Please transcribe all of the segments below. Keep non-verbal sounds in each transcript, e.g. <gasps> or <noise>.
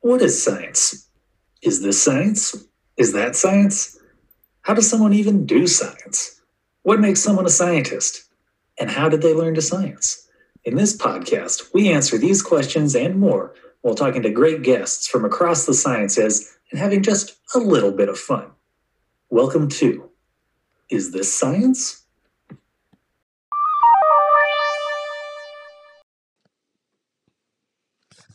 What is science? Is this science? Is that science? How does someone even do science? What makes someone a scientist? And how did they learn to science? In this podcast, we answer these questions and more while talking to great guests from across the sciences and having just a little bit of fun. Welcome to Is This Science?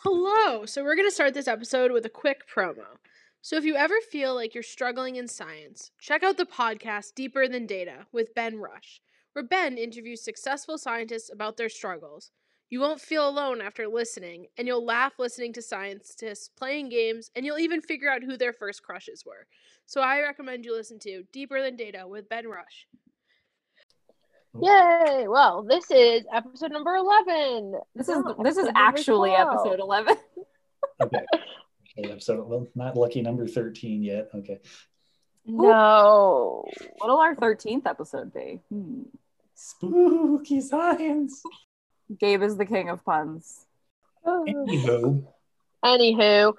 Hello! So, we're going to start this episode with a quick promo. So, if you ever feel like you're struggling in science, check out the podcast Deeper Than Data with Ben Rush, where Ben interviews successful scientists about their struggles. You won't feel alone after listening, and you'll laugh listening to scientists playing games, and you'll even figure out who their first crushes were. So, I recommend you listen to Deeper Than Data with Ben Rush. Yay! Well, this is episode number eleven. This is No, this is actually 12. episode eleven. <laughs> Okay. Okay, So, well, not lucky number 13 yet. Okay. No. What'll our thirteenth episode be? Hmm. Spooky science. Gabe is the king of puns. Anywho, <sighs> Anywho,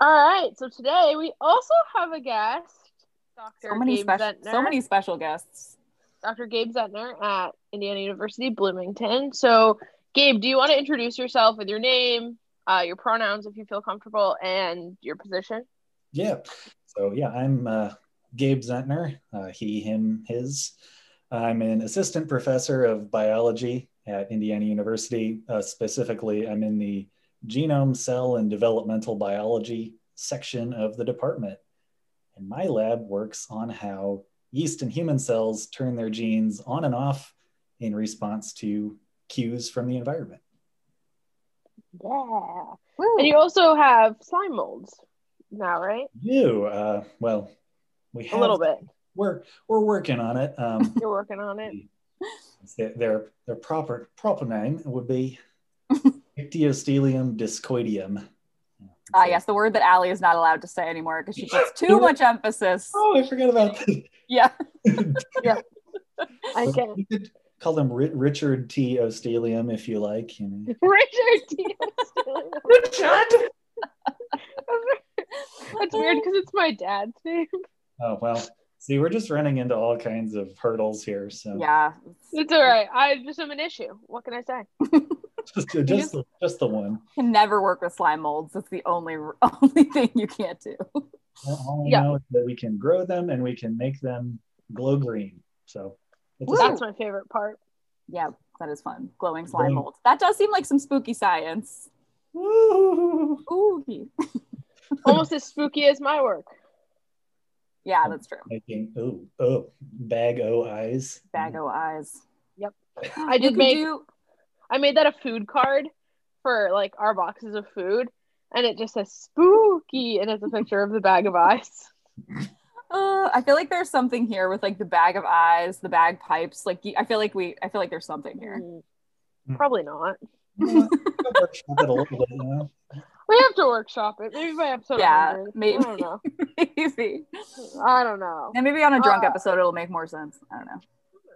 all right. So today we also have a guest, Dr. So many Gabe special, Zentner. so many special guests. Dr. Gabe Zentner at Indiana University Bloomington. So, Gabe, do you want to introduce yourself with your name, uh, your pronouns if you feel comfortable, and your position? yeah. So, yeah, I'm uh, Gabe Zentner, uh, he, him, his. I'm an assistant professor of biology at Indiana University. Uh, specifically, I'm in the genome, cell, and developmental biology section of the department. And my lab works on how yeast and human cells turn their genes on and off in response to cues from the environment. Yeah. Woo. And you also have slime molds now, right? You, uh, well, we have A little bit. We're we're working on it. Um, <laughs> You're working on it. their, their their proper proper name would be <laughs> Dictyostelium discoideum. Ah, yes, the word that Allie is not allowed to say anymore because she puts too <laughs> much emphasis. Oh, I forgot about that. Yeah. <laughs> Yeah. I can. You could call them Ri- Richard T. Ostelium if you like. You know. <laughs> Richard T. Ostelium. Richard. That's weird because it's my dad's name. Oh well. See, we're just running into all kinds of hurdles here. So Yeah. It's all right. I just am an issue. What can I say? <laughs> just just the, just the one. Can never work with slime molds. It's the only <laughs> only thing you can't do. All I know is that we can grow them and we can make them glow green. So it's a That's my favorite part. Yeah, that is fun. Glowing slime Glowing. molds. That does seem like some spooky science. Woo! Spooky. <laughs> Almost as spooky as my work. Yeah, that's true. making oh oh bag o eyes. Bag o eyes. Yep. <gasps> I I did could make- do I made that a food card for like our boxes of food, and it just says spooky, and it's a picture of the bag of ice. <laughs> Uh, I feel like there's something here with like the bag of eyes, the bagpipes. Like I feel like we, I feel like there's something here. Mm, Probably not. Yeah, I'll workshop it a little bit, you know. We have to workshop it. Maybe by episode Yeah, 100. maybe. I don't know. <laughs> Maybe. I don't know. And maybe on a drunk Uh, episode it'll make more sense. I don't know.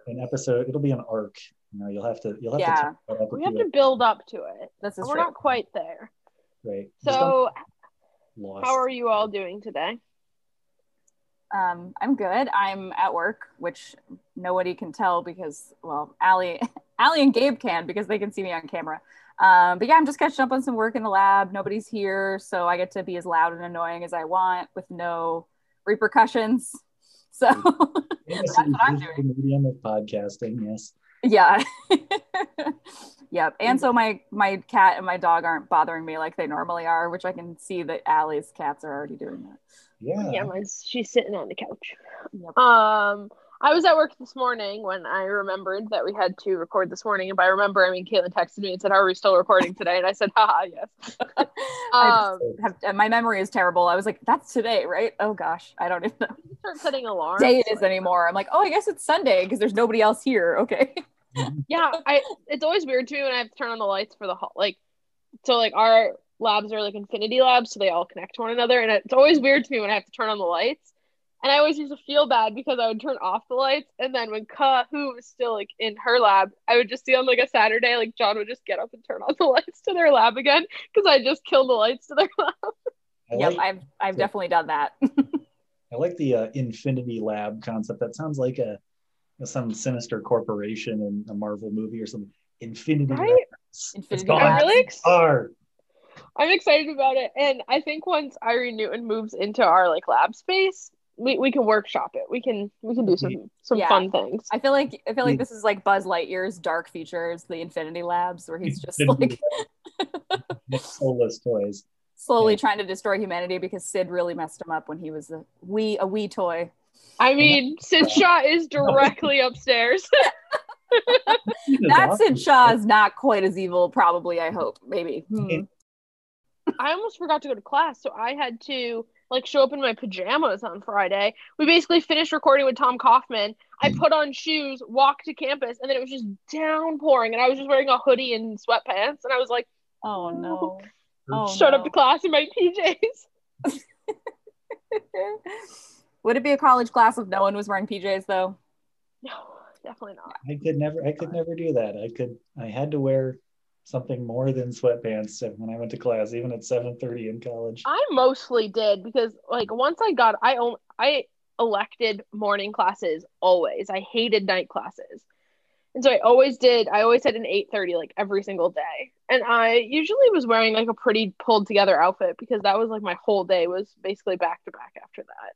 An episode, it'll be an arc. You know, you'll have to you'll have Yeah. to up We have you to build up to it. This is we're true. not quite there. right. So, lost. how are you all doing today? Um, I'm good. I'm at work, which nobody can tell because, well, Allie, <laughs> Allie and Gabe can because they can see me on camera. Um, but yeah, I'm just catching up on some work in the lab. Nobody's here, so I get to be as loud and annoying as I want with no repercussions. <laughs> So Yes, <laughs> that's what I'm the medium of podcasting. Yes. Yeah, <laughs> yep. And so my my cat and my dog aren't bothering me like they normally are, which I can see that Allie's cats are already doing that. Yeah. Yeah, mine's she's sitting on the couch. Yep. Um, I was at work this morning when I remembered that we had to record this morning, and by remember I mean Caitlin texted me and said, "Are we still recording today?" And I said, "Haha, yes." <laughs> I Um, just have, my memory is terrible. I was like, "That's today, right?" Oh gosh, I don't even know <laughs> start setting alarms. day it is anymore. I'm like, "Oh, I guess it's Sunday because there's nobody else here." Okay. Yeah, I. It's always weird to me when I have to turn on the lights for the hall. Like, so like our labs are like infinity labs, so they all connect to one another, and it's always weird to me when I have to turn on the lights. And I always used to feel bad because I would turn off the lights, and then when Ka, who was still like in her lab, I would just see on like a Saturday, like John would just get up and turn on the <laughs> lights to their lab again because I just killed the lights to their <laughs> lab. I yep, like, I've I've so- definitely done that. <laughs> I like the uh, Infinity Lab concept. That sounds like a some sinister corporation in a Marvel movie or something. Infinity Right? Labs. Infinity it's I'm really ex- I'm excited about it, and I think once Irene Newton moves into our like lab space, we, we can workshop it. We can we can do some some Yeah. fun things. I feel like I feel like this is like Buzz Lightyear's dark features, the Infinity Labs, where he's just Infinity like <laughs> Labs. soulless toys. slowly Yeah. trying to destroy humanity because Sid really messed him up when he was a wee a wee toy. I mean, Sid Shaw <laughs> is directly upstairs. That Sid Shaw is not quite as evil, probably. I hope, maybe. Hmm. I almost forgot to go to class, so I had to like show up in my pajamas on Friday. We basically finished recording with Tom Kaufman. I put on shoes, walked to campus, and then it was just downpouring, and I was just wearing a hoodie and sweatpants, and I was like, Oh no! Oh, showed up to class in my PJs. <laughs> <laughs> Would it be a college class if no one was wearing PJs though? No, definitely not. I could never I could never do that. I could I had to wear something more than sweatpants when I went to class, even at 7:30 in college. I mostly did because like once I got I only I elected morning classes always. I hated night classes. And so I always did I always had an 8:30 like every single day. And I usually was wearing like a pretty pulled together outfit because that was like my whole day was basically back to back after that.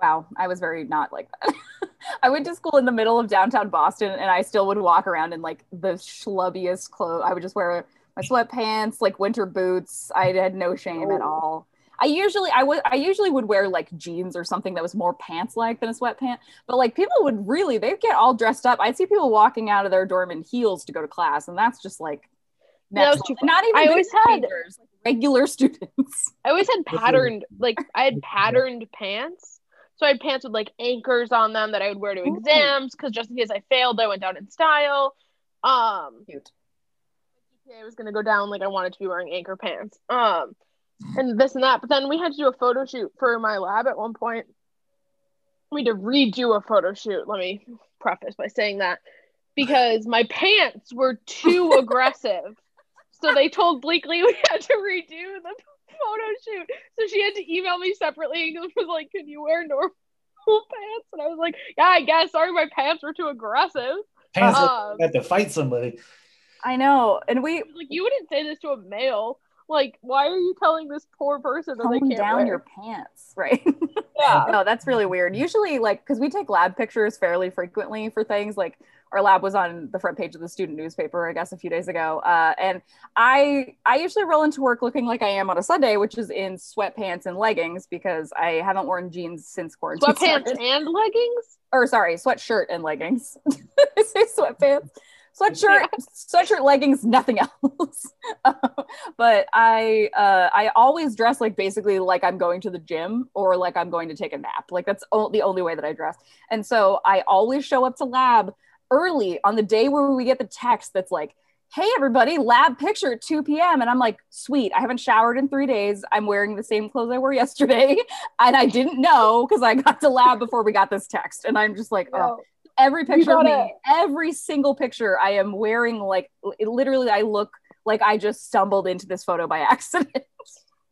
Wow, I was very not like that. <laughs> I went to school in the middle of downtown Boston, and I still would walk around in like the schlubbiest clothes. I would just wear my sweatpants, like winter boots. I had no shame at Oh. all. I usually I would I usually would wear like jeans or something that was more pants like than a sweatpant. But like people would really they'd get all dressed up. I'd see people walking out of their dorm in heels to go to class, and that's just like That was too not even I always had- teenagers, like regular <laughs> students. I always had patterned like I had patterned pants. So I had pants with like anchors on them that I would wear to Ooh. exams because just in case I failed, I went down in style. Um Cute. I was gonna go down like I wanted to be wearing anchor pants. Um and this and that. But then we had to do a photo shoot for my lab at one point. We had to redo a photo shoot. Let me preface by saying that because my pants were too <laughs> aggressive. So they told Bleakley we had to redo the photo shoot. So she had to email me separately and was like, Can you wear normal pants? And I was like, Yeah, I guess. Sorry, my pants were too aggressive. Pants Um, I had to fight somebody. I know, and we like, You wouldn't say this to a male. Like, why are you telling this poor person that they can't down wear? your pants, <laughs> right? yeah. no, that's really weird. Usually, like, because we take lab pictures fairly frequently for things. Like, our lab was on the front page of the student newspaper, I guess, a few days ago. Uh, and I, I usually roll into work looking like I am on a Sunday, which is in sweatpants and leggings because I haven't worn jeans since quarantine. Sweatpants started. and leggings? or sorry, sweatshirt and leggings. <laughs> I say sweatpants. Sweatshirt, sweatshirt, leggings, nothing else. <laughs> but I, uh, I always dress like basically like I'm going to the gym or like I'm going to take a nap. Like that's o- the only way that I dress. And so I always show up to lab early on the day where we get the text that's like, "Hey everybody, lab picture at 2 p.m." And I'm like, "Sweet, I haven't showered in three days. I'm wearing the same clothes I wore yesterday, <laughs> and I didn't know because I got to lab before we got this text." And I'm just like, "Oh." Every picture of gotta- me, every single picture, I am wearing like it, literally. I look like I just stumbled into this photo by <laughs> accident.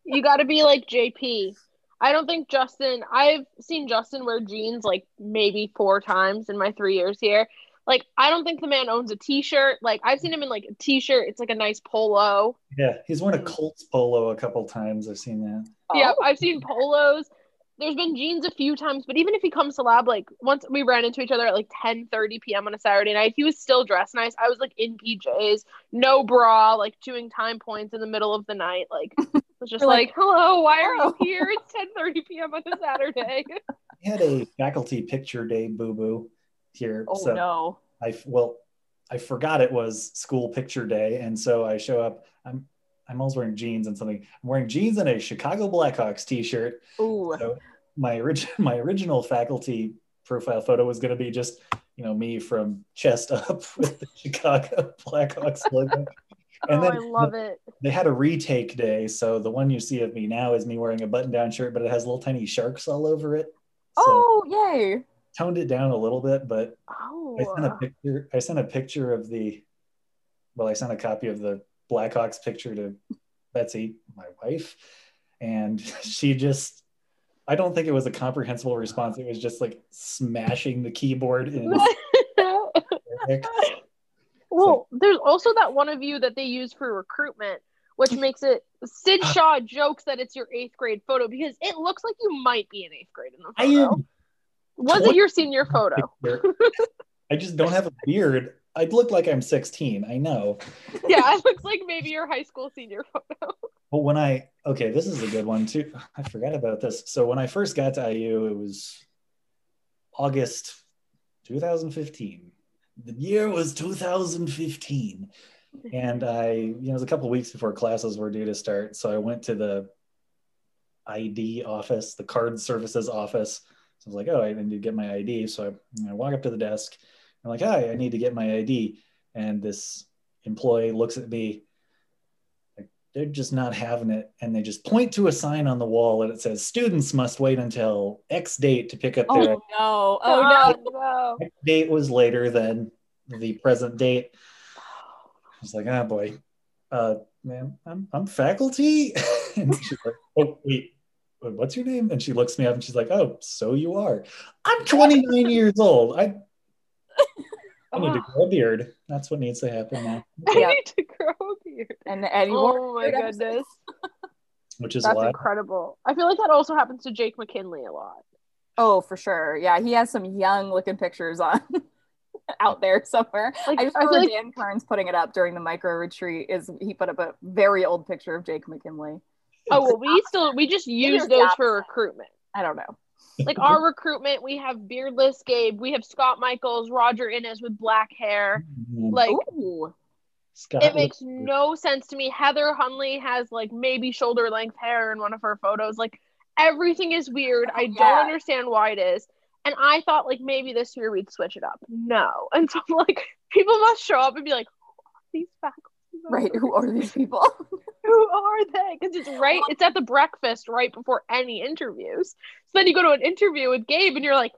You got to be like JP. I don't think Justin, I've seen Justin wear jeans like maybe four times in my three years here. Like, I don't think the man owns a t shirt. Like, I've seen him in like a t shirt. It's like a nice polo. Yeah, he's worn a Mm. Colts polo a couple times. I've seen that. Yeah, Oh. I've seen polos. There's been jeans a few times, but even if he comes to lab, like once we ran into each other at like 10 30 p.m. on a Saturday night, he was still dressed nice. I was like in PJs, no bra, like doing time points in the middle of the night. Like, it was just like, like, hello, why are "Oh." you here? It's 10 30 p.m. on a Saturday. <laughs> We had a faculty picture day boo boo here. Oh so no! I well, I forgot it was school picture day, and so I show up. I'm I'm always wearing jeans and something. I'm wearing jeans and a Chicago Blackhawks T-shirt. Ooh, So my original <laughs> my original faculty profile photo was going to be just you know me from chest up <laughs> with the Chicago <laughs> Blackhawks logo. And oh, then I love it. they had a retake day, so the one you see of me now is me wearing a button-down shirt, but it has little tiny sharks all over it. So oh yay! Toned it down a little bit, but Oh, I sent a oh. picture. I sent a picture of the. Well, I sent a copy of the Blackhawks picture to Betsy, my wife, and <laughs> she just I don't think it was a comprehensible response. It was just like smashing the keyboard in. <laughs> <laughs> well, there's also that one of you that they use for recruitment, which makes it Sid <sighs> Shaw jokes that it's your eighth grade photo because it looks like you might be in eighth grade in the I photo. am. Was it your senior photo? <laughs> I just don't have a beard. I'd look like I'm 16. I know. yeah, it looks like maybe your high school senior photo. But when I okay, this is a good one too. I forgot about this. So when I first got to IU, it was August 2015. The year was 2015, and I, you know, it was a couple weeks before classes were due to start. So I went to the ID office, the card services office. So I was like, oh, I need to get my ID. So I, I walk up to the desk. I'm like, hi, I need to get my ID. And this employee looks at me they're just not having it and they just point to a sign on the wall and it says students must wait until x date to pick up their. Oh their no! Oh no! no. X date was later than the present date i was like ah boy uh man i'm, I'm faculty <laughs> and she's like oh wait what's your name and she looks me up and she's like oh so you are i'm 29 years old i I need to grow a beard. That's what needs to happen now. <laughs> I Yeah. need to grow a beard. And and Oh my goodness. <laughs> Which is That's incredible. I feel like that also happens to Jake McKinlay a lot. Oh, for sure. Yeah, he has some young looking pictures on <laughs> out there somewhere. Like, I just remember like- Dan Kearns putting it up during the micro retreat. Is he put up a very old picture of Jake McKinlay? Oh well, we still we just use those for recruitment. I don't know. Like <laughs> our recruitment, we have beardless Gabe, we have Scott Michaels, Roger Innes with black hair. Mm-hmm. Like Ooh. Scott it makes looks- no sense to me. Heather Hundley has like maybe shoulder length hair in one of her photos. Like everything is weird. I don't Yeah. understand why it is. And I thought like maybe this year we'd switch it up. No. <laughs> And so like people must show up and be like, these faculty members? Right. Who are these people? <laughs> Who are they? Because it's right, it's at the breakfast right before any interviews. So then you go to an interview with Gabe and you're like,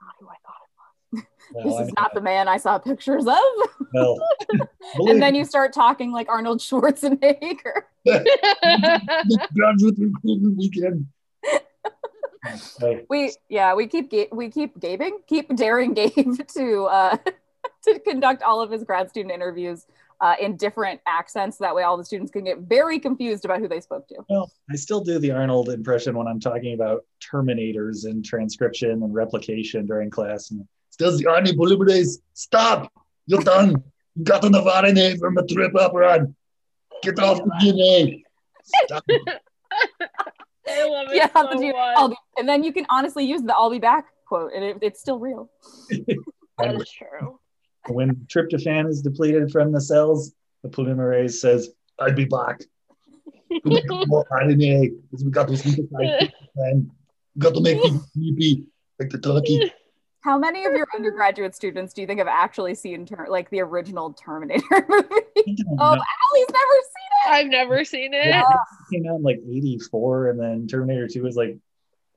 not who I thought well, this I is mean, not the man I saw pictures of. well, <laughs> and then you start talking like Arnold Schwarzenegger. it was. recruitment weekend. We yeah, we keep ga- we keep gaping, keep daring Gabe <laughs> to uh to conduct all of his grad student interviews uh, in different accents. That way, all the students can get very confused about who they spoke to. well, I still do the Arnold impression when I'm talking about terminators and transcription and replication during class. And still the Arnie Polymerase, stop! You're done. You got enough RNA from a trp operon. Get off the DNA. Stop. I love it Yeah, so but you- much. I'll be- and then you can honestly use the "I'll be back" quote, and it, it's still real. <laughs> that is true. When tryptophan is depleted from the cells, the polymerase says, I'll be back. We make more RNA because we got to synthesize and we got to make people sleepy like the turkey. How many of your undergraduate students do you think have actually seen ter- like the original Terminator <laughs> movie? Oh, Allie's never seen it. I've never seen it. Yeah. came out in like 84 and then Terminator 2 was like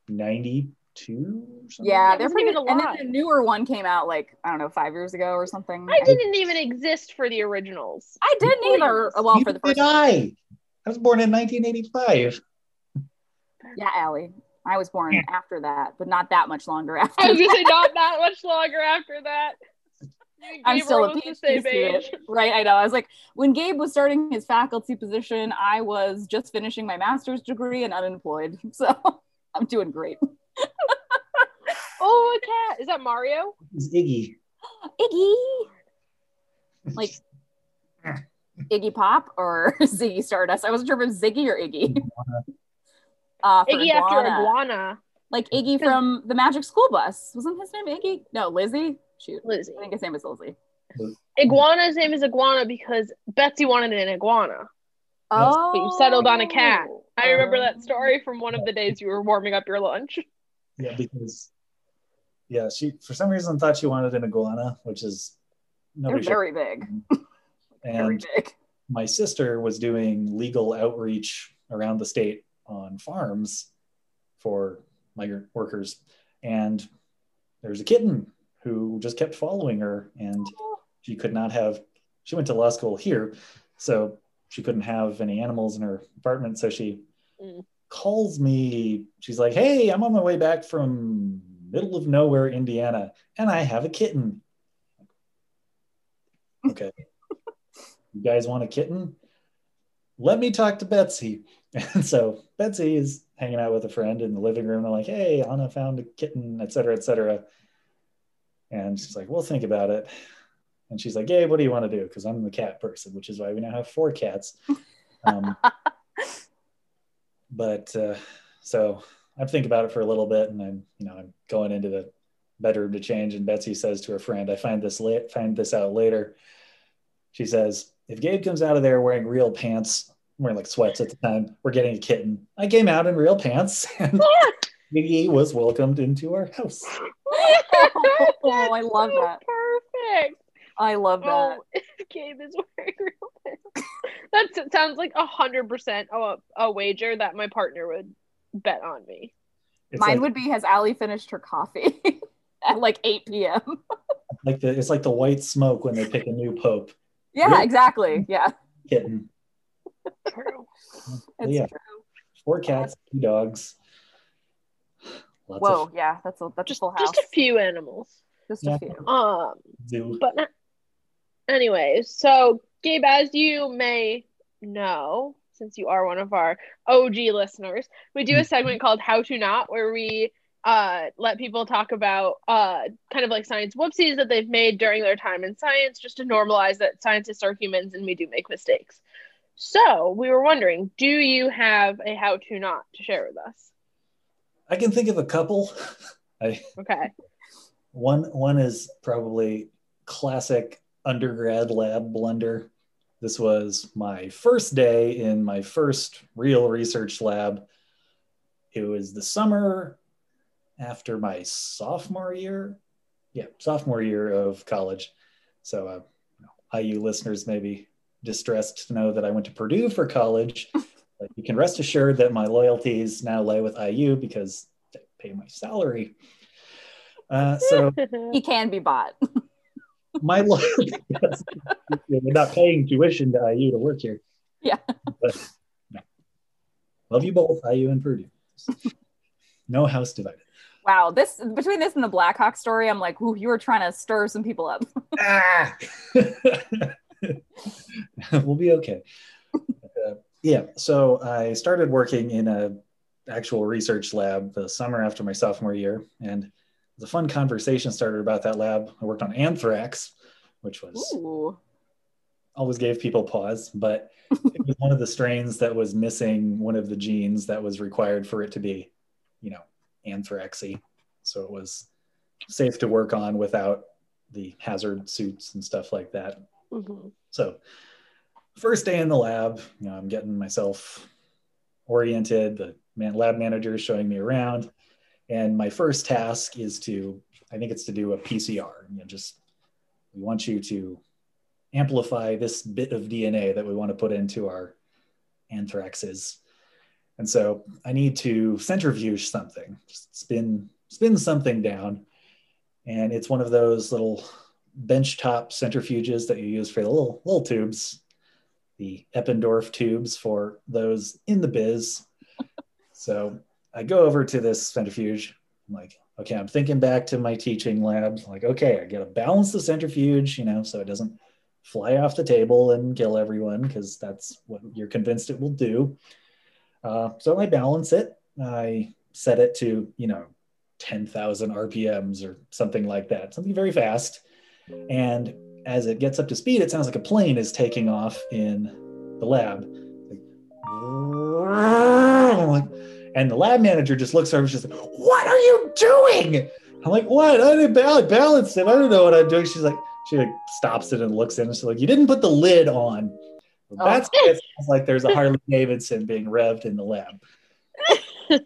92 or something. Yeah, It they're wasn't pretty. even And then the newer one came out like I don't know five years ago or something. I didn't even exist for the originals. I didn't either. Uh, well, for the first. did I. I was born in 1985. Yeah, Allie. I was born after that, but not that much longer <laughs> after. I was that. gonna say not that much longer after that. <laughs> I'm Gabe still a almost PhD student, age. <laughs> right? I know. I was like, when Gabe was starting his faculty position, I was just finishing my master's degree and unemployed. So I'm doing great. Oh, a cat. Is that Mario? It's Iggy. Iggy, <laughs> like Iggy Pop or <laughs> Ziggy Stardust. I wasn't sure if it was Ziggy or Iggy. Uh, for Iggy after iguana. iguana. like Iggy from the Magic School Bus. Wasn't his name Iggy? No, Lizzie. Shoot, Lizzie. I think his name is Lizzie. Iguana's name is Iguana because Betsy wanted an iguana. Oh, But you settled on a cat. I remember that story from one of the days you were warming up your lunch. Yeah, because yeah, she for some reason thought she wanted an iguana, which is They're nobody should. very big. <laughs> Very And big. my sister was doing legal outreach around the state on farms for migrant workers, and there's a kitten who just kept following her, and she could not have. She went to law school here, so she couldn't have any animals in her apartment, so she Mm. Calls me. She's like, "Hey, I'm on my way back from middle of nowhere, Indiana, and I have a kitten." <laughs> Okay, you guys want a kitten? Let me talk to Betsy. <laughs> And so Betsy is hanging out with a friend in the living room. I'm like, "Hey, Anna found a kitten, et cetera, et cetera." And she's like, "We'll think about it." And she's like, Gabe, what do you want to do? Because I'm the cat person, which is why we now have four cats. Um, <laughs> but uh, so I think about it for a little bit, and I'm, you know, I'm going into the bedroom to change. And Betsy says to her friend, "I find this late, find this out later." She says, "If Gabe comes out of there wearing real pants, wearing like sweats at the time, we're getting a kitten." I came out in real pants, <laughs> and <laughs> Miggy was welcomed into our house. <laughs> oh, I love that. Perfect. I love that. Gabe is <laughs> wearing real pants. That sounds like a hundred percent a a wager that my partner would bet on me. It's Mine like, would be has Allie finished her coffee <laughs> at like 8 p.m. like the it's like the white smoke when they pick a new pope. Yeah, Really? exactly. Yeah. Kitten. True. It's Yeah. true. Four cats, two dogs. Lots Whoa, of yeah, that's a that's Just a full house. just a few animals. Just Yeah. a few. Um, zoo. but not, anyways, so Gabe, as you may know, since you are one of our OG listeners, we do a segment called How to Not, where we uh, let people talk about uh, kind of like science whoopsies that they've made during their time in science, just to normalize that scientists are humans and we do make mistakes. So we were wondering, do you have a how to not to share with us? I can think of a couple. <laughs> I, Okay. one one is probably classic undergrad lab blunder. This was my first day in my first real research lab. It was the summer after my sophomore year. Yeah, sophomore year of college. So, uh, IU listeners may be distressed to know that I went to Purdue for college. <laughs> but you can rest assured that my loyalties now lay with IU because they pay my salary. Uh, so <laughs> He can be bought. <laughs> my loyalty, <laughs> we're not paying tuition to IU to work here. Yeah. But, no. Love you both, IU and Purdue. No house divided. Wow, this between this and the Blackhawk story, I'm like, ooh, you were trying to stir some people up. <laughs> ah! <laughs> we'll be okay. Uh, yeah, so I started working in a actual research lab the summer after my sophomore year, and the fun conversation started about that lab. I worked on anthrax, which was Ooh. always gave people pause, but it was one of the strains that was missing one of the genes that was required for it to be, you know, anthraxy. So it was safe to work on without the hazard suits and stuff like that. Mhm. So first day in the lab, you know, I'm getting myself oriented. The man, lab manager is showing me around. And my first task is to, I think it's to do a PCR. You know, just we want you to amplify this bit of DNA that we want to put into our anthraxes. And so I need to centrifuge something, just spin spin something down. And it's one of those little benchtop centrifuges that you use for the little little tubes, the Eppendorf tubes for those in the biz. so I go over to this centrifuge. I'm like, okay, I'm thinking back to my teaching lab. Like, okay, I gotta balance the centrifuge, you know, so it doesn't fly off the table and kill everyone because that's what you're convinced it will do. Uh, so I balance it. I set it to, you know, 10,000 RPMs or something like that, something very fast. And as it gets up to speed, it sounds like a plane is taking off in the lab. Like, and the lab manager just looks over and she's like, What are you doing? I'm like, What? I didn't balance it. I don't know what I'm doing. She's like, She like stops it and looks in. And she's like, You didn't put the lid on. Oh. That's what it sounds like there's a Harley Davidson being revved in the lab. <laughs>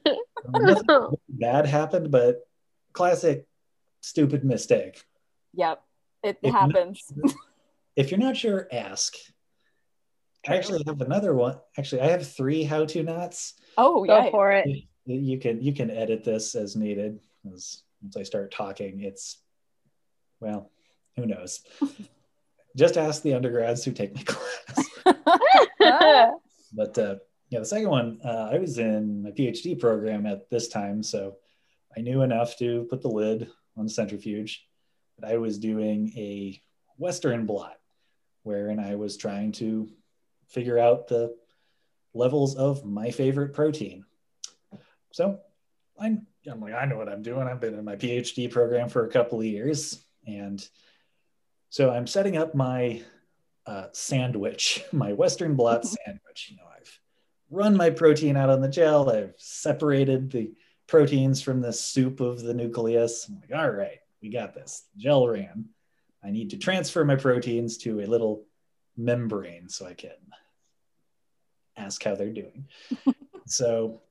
Nothing bad happened, but classic stupid mistake. Yep, it If happens. If you're not sure, ask. I actually have another one. Actually, I have three how-to knots. oh Go yeah, for it. You can you can edit this as needed. As once I start talking, it's well, who knows? <laughs> Just ask the undergrads who take my <laughs> class. <laughs> But uh, yeah, the second one, uh, I was in my PhD program at this time, so I knew enough to put the lid on the centrifuge. But I was doing a Western blot, wherein I was trying to figure out the levels of my favorite protein. So I'm, I'm like, I know what I'm doing. I've been in my PhD program for a couple of years. And so I'm setting up my uh, sandwich, <laughs> my Western blot <laughs> sandwich. You know, I've run my protein out on the gel. I've separated the proteins from the soup of the nucleus. I'm like, all right, we got this. Gel ran. I need to transfer my proteins to a little membrane so I can ask how they're doing. <laughs> so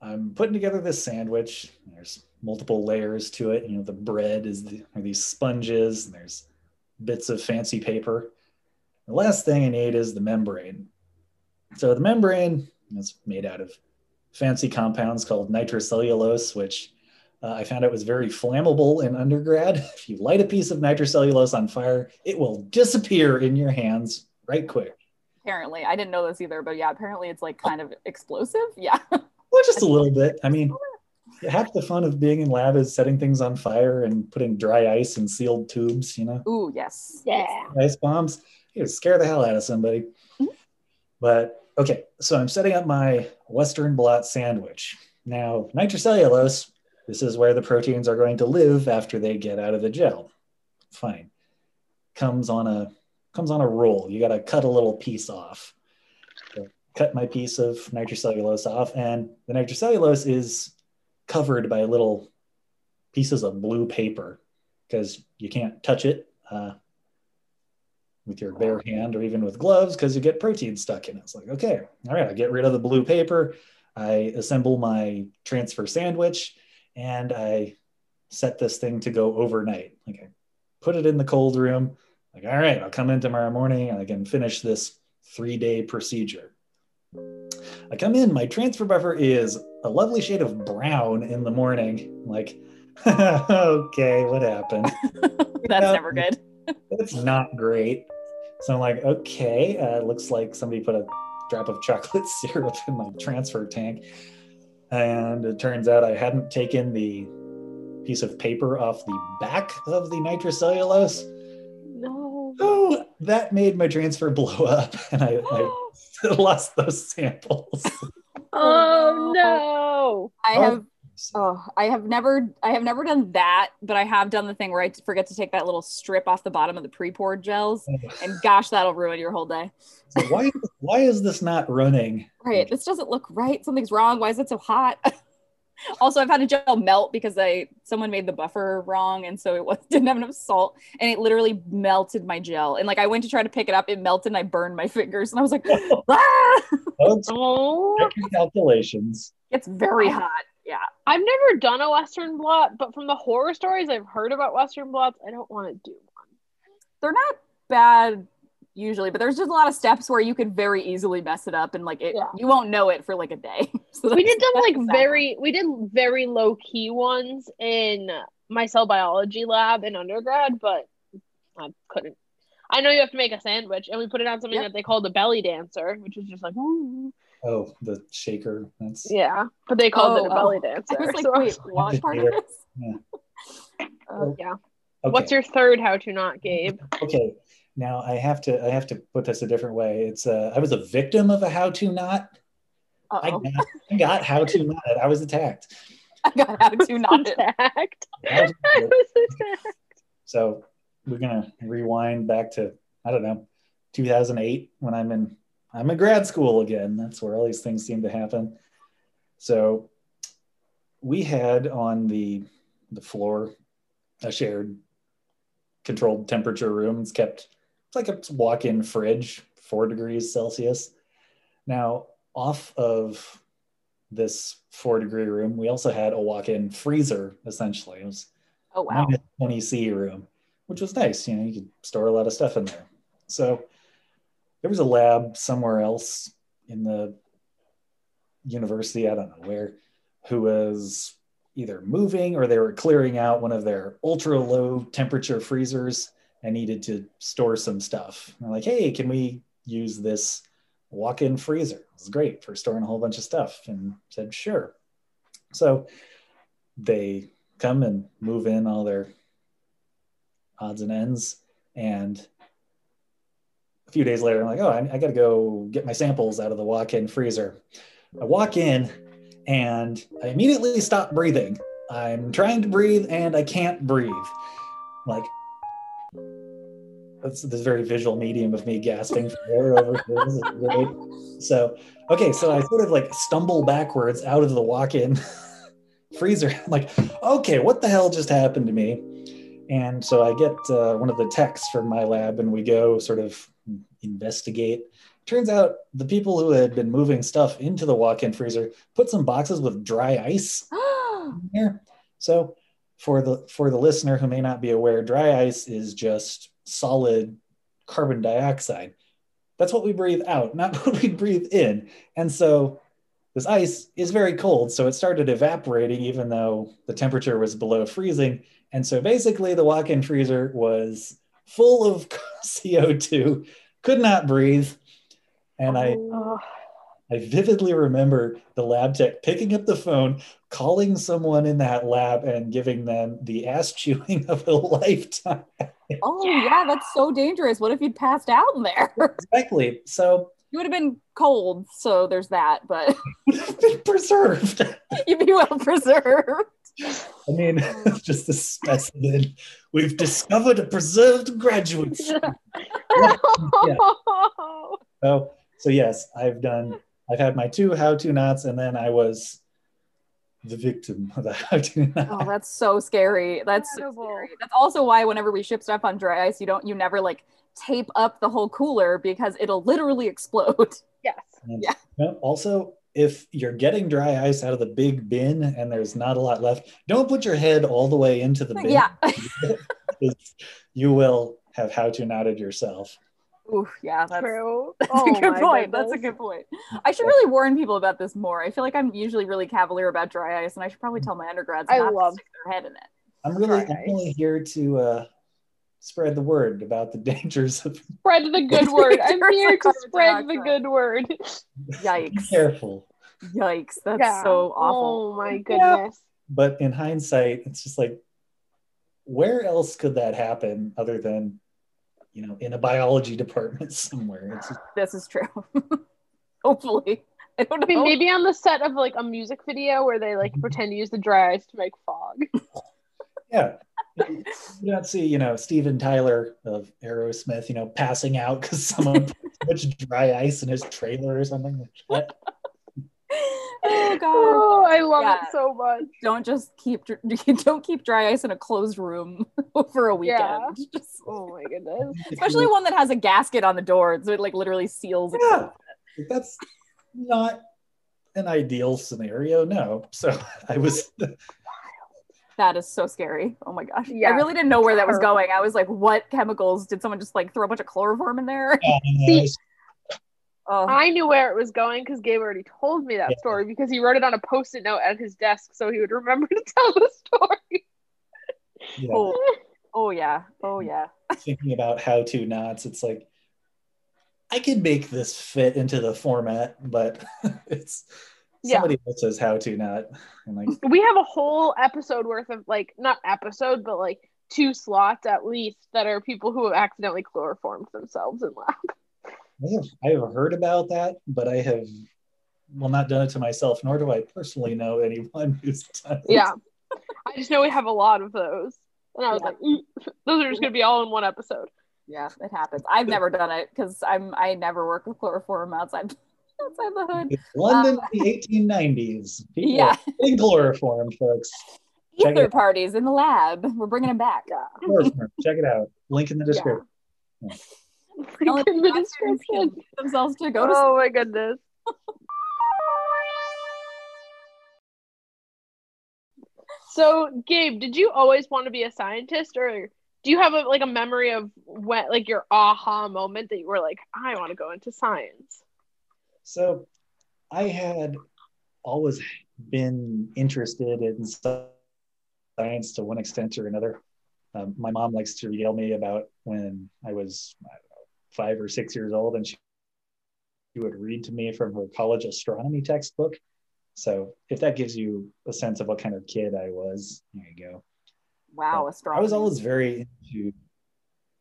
I'm putting together this sandwich. There's multiple layers to it. You know, the bread is the, are these sponges, and there's bits of fancy paper. The last thing I need is the membrane. So the membrane is made out of fancy compounds called nitrocellulose, which uh, I found out was very flammable in undergrad. <laughs> If you light a piece of nitrocellulose on fire, it will disappear in your hands right quick. Apparently, I didn't know this either, but yeah, apparently it's like kind of explosive. Yeah. <laughs> Well, just a little bit. I mean, <laughs> half the fun of being in lab is setting things on fire and putting dry ice in sealed tubes, you know? Ooh, yes. Yeah. Ice bombs. You scare the hell out of somebody. Mhm. But okay, so I'm setting up my Western blot sandwich. Now, nitrocellulose, this is where the proteins are going to live after they get out of the gel. Fine. Comes on a comes on a roll. You got to cut a little piece off. So cut my piece of nitrocellulose off, and the nitrocellulose is covered by little pieces of blue paper because you can't touch it uh, with your bare hand or even with gloves because you get protein stuck in it. It's like, okay, all right, I get rid of the blue paper. I assemble my transfer sandwich and I set this thing to go overnight. Like I put it in the cold room. Like, all right, I'll come in tomorrow morning and I can finish this three day procedure. I come in, my transfer buffer is a lovely shade of brown in the morning. Like, <laughs> okay, what happened? <laughs> That's Yeah. never good. That's not great. So I'm like, okay, uh, looks like somebody put a drop of chocolate <laughs> syrup in my transfer tank. And it turns out I hadn't taken the piece of paper off the back of the nitrocellulose. No. Oh, that made my transfer blow up, <laughs> and I, I <gasps> lost those samples. <laughs> oh no. I Oh. have oh, I have never I have never done that, but I have done the thing where I forget to take that little strip off the bottom of the pre-poured gels. Oh. And gosh, that'll ruin your whole day. So why why is this not running? Right. This doesn't look right. Something's wrong. Why is it so hot? <laughs> <laughs> also, I've had a gel melt because I someone made the buffer wrong, and so it was <laughs> didn't have enough salt, and it literally melted my gel. And like I went to try to pick it up, it melted, and I burned my <laughs> fingers, and I was like, ah! Folks, Oh. calculations. it's very hot. Yeah. I've never done a Western blot, but from the horror stories I've heard about Western blots, I don't want to do one. they're not bad usually, but there's just a lot of steps where you could very easily mess it up and like it Yeah. you won't know it for like a day. <laughs> So We did some like sad. very we did very low key ones in my cell biology lab in undergrad, but I couldn't. I know you have to make a sandwich, and we put it on something Yep. that they called a belly dancer, which is just like, ooh. Oh, the shaker. That's yeah, but they called Oh, it a oh. belly dancer. I was like, so- wait, what part of this? uh, <laughs> yeah. okay. What's your third how to not, Gabe? okay now i have to i have to put this a different way. It's uh, i was a victim of a how to not I got, I got how to not i was attacked. <laughs> I got how to <laughs> not. Attacked. <laughs> I was attacked. so we're gonna rewind back to i don't know 2008 when i'm in i'm in grad school again. That's where all these things seem to happen. So we had on the the floor a shared controlled temperature room. It's kept it's like a walk-in fridge four degrees celsius now off of this four degree room we also had a walk-in freezer essentially it was Oh wow. minus 20 C room, which was nice. You know, you could store a lot of stuff in there. So there was a lab somewhere else in the university, I don't know where, who was either moving or they were clearing out one of their ultra low temperature freezers and needed to store some stuff. They're like, hey, can we use this walk-in freezer. It was great for storing a whole bunch of stuff and said, sure. So they come and move in all their odds and ends. And a few days later, I'm like, oh, I, I got to go get my samples out of the walk in freezer. I walk in and I immediately stop breathing. I'm trying to breathe and I can't breathe. Like, that's this very visual medium of me gasping for air over here. So, okay, so I sort of like stumble backwards out of the walk in <laughs> freezer. I'm like, okay, what the hell just happened to me? And so I get uh, one of the techs from my lab and we go sort of investigate. Turns out the people who had been moving stuff into the walk in freezer put some boxes with dry ice <gasps> in there. So for the for the listener who may not be aware, dry ice is just solid carbon dioxide. That's what we breathe out, not <laughs> what we breathe in. And so this ice is very cold. So it started evaporating even though the temperature was below freezing. And so basically, the walk in freezer was full of <laughs> CO2, could not breathe. And I, Oh. I vividly remember the lab tech picking up the phone, calling someone in that lab, and giving them the ass <laughs> chewing of a lifetime. Oh yeah. that's so dangerous. What if you'd passed out in there? <laughs> exactly. So you would have been cold, so there's that, but <laughs> would have been preserved. you'd be well preserved. I mean, just a specimen. We've discovered a preserved graduate. student. Yeah. So, so yes, I've done. I've had my two how-to knots, and then I was the victim of the how-to knot. Oh, that's so scary. That's so scary. That's also why whenever we ship stuff on dry ice, you don't you never like tape up the whole cooler because it'll literally explode. <laughs> yes. And, Yeah. you know, also, if you're getting dry ice out of the big bin and there's not a lot left, don't put your head all the way into the bin. <laughs> Yeah. you will have how-to knotted yourself. Ooh, yeah, that's True. <laughs> That's Oh a good my point. That's a good point. I should really warn people about this more. I feel like I'm usually really cavalier about dry ice, and I should probably tell my undergrads I not love- to stick their head in it. I'm really I'm only here to uh, spread the word about the <laughs> dangers of Spread the good <laughs> word. I'm here to spread the good word. be Yikes! careful. Yikes! That's Yeah. so awful. Oh my goodness. But in hindsight, it's just like, where else could that happen other than, you know, in a biology department <laughs> somewhere? It's just, This is true. <laughs> Hopefully, I don't I mean, know. maybe on the set of like a music video where they like mm-hmm. pretend to use the dry ice to make fog. <laughs> yeah. You don't see, you know, Steven Tyler of Aerosmith, you know, passing out because someone put too much dry ice in his trailer or something like that. Oh god! Oh, I love Yeah. it so much. Don't just keep <laughs> don't keep dry ice in a closed room <laughs> for a weekend. Yeah. <laughs> Just- Oh my goodness. especially one that has a gasket on the door, so it like literally seals. it. Yeah. That's not an ideal scenario, no. So I was That is so scary. Oh my gosh. Yeah. I really didn't know where that was going. I was like, what chemicals? Did someone just like throw a bunch of chloroform in there? See, Oh, I knew where it was going because Gabe already told me that Yeah. story because he wrote it on a post-it note at his desk so he would remember <laughs> to tell the story. yeah, oh, oh yeah. Oh yeah. thinking about how to knots, it's like I could make this fit into the format, but <laughs> it's Yeah. somebody else says how to knot. And like, We have a whole episode worth of like not episode, but like two slots at least that are people who have accidentally chloroformed themselves in lab. I have, I have heard about that, but I have well not done it to myself, nor do I personally know anyone <laughs> who's done it. Yeah. I just know we have a lot of those. And I was Yeah. like, "Mm, <laughs> those are just gonna be all in one episode. Yeah, it happens. I've never done it because I'm I never work with chloroform outside <laughs> outside the hood. It's London in the 1890s. People Yeah. are getting chloroform, folks. Check Ether out. parties in the lab. We're bringing them back. Yeah. Chloroform. Check it out. Link in the description. Only Link in the doctors description. themselves to go to Oh my goodness. <laughs> so, Gabe, did you always want to be a scientist, or do you have a, like a memory of when, like your aha moment that you were like, I want to go into science? So I had always been interested in science to one extent or another. Um, my mom likes to regale me about when I was I don't know, five or six years old, and she she would read to me from her college astronomy textbook. So if that gives you a sense of what kind of kid I was, there you go. Wow, But astronomy. I was always very into.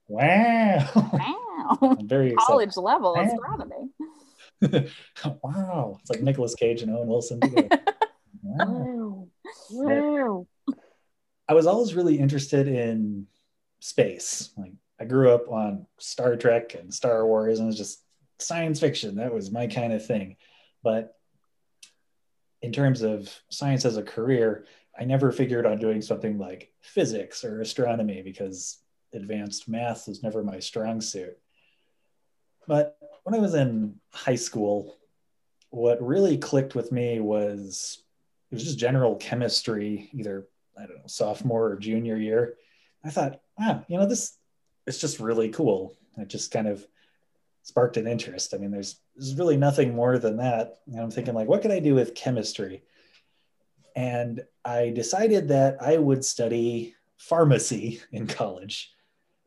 Wow. <laughs> wow. Very excited. College level Wow. astronomy. <laughs> wow. It's like Nicolas Cage and Owen Wilson. <laughs> Wow. Wow. I was always really interested in space. Like I grew up on Star Trek and Star Wars, and it was just science fiction. That was my kind of thing. But in terms of science as a career, I never figured on doing something like physics or astronomy because advanced math was never my strong suit. But when I was in high school, what really clicked with me was it was just general chemistry, either I don't know, sophomore or junior year. I thought, wow, you know, this it's just really cool. It just kind of sparked an interest. I mean, there's there's really nothing more than that. And I'm thinking like, what could I do with chemistry? And I decided that I would study pharmacy <laughs> in college.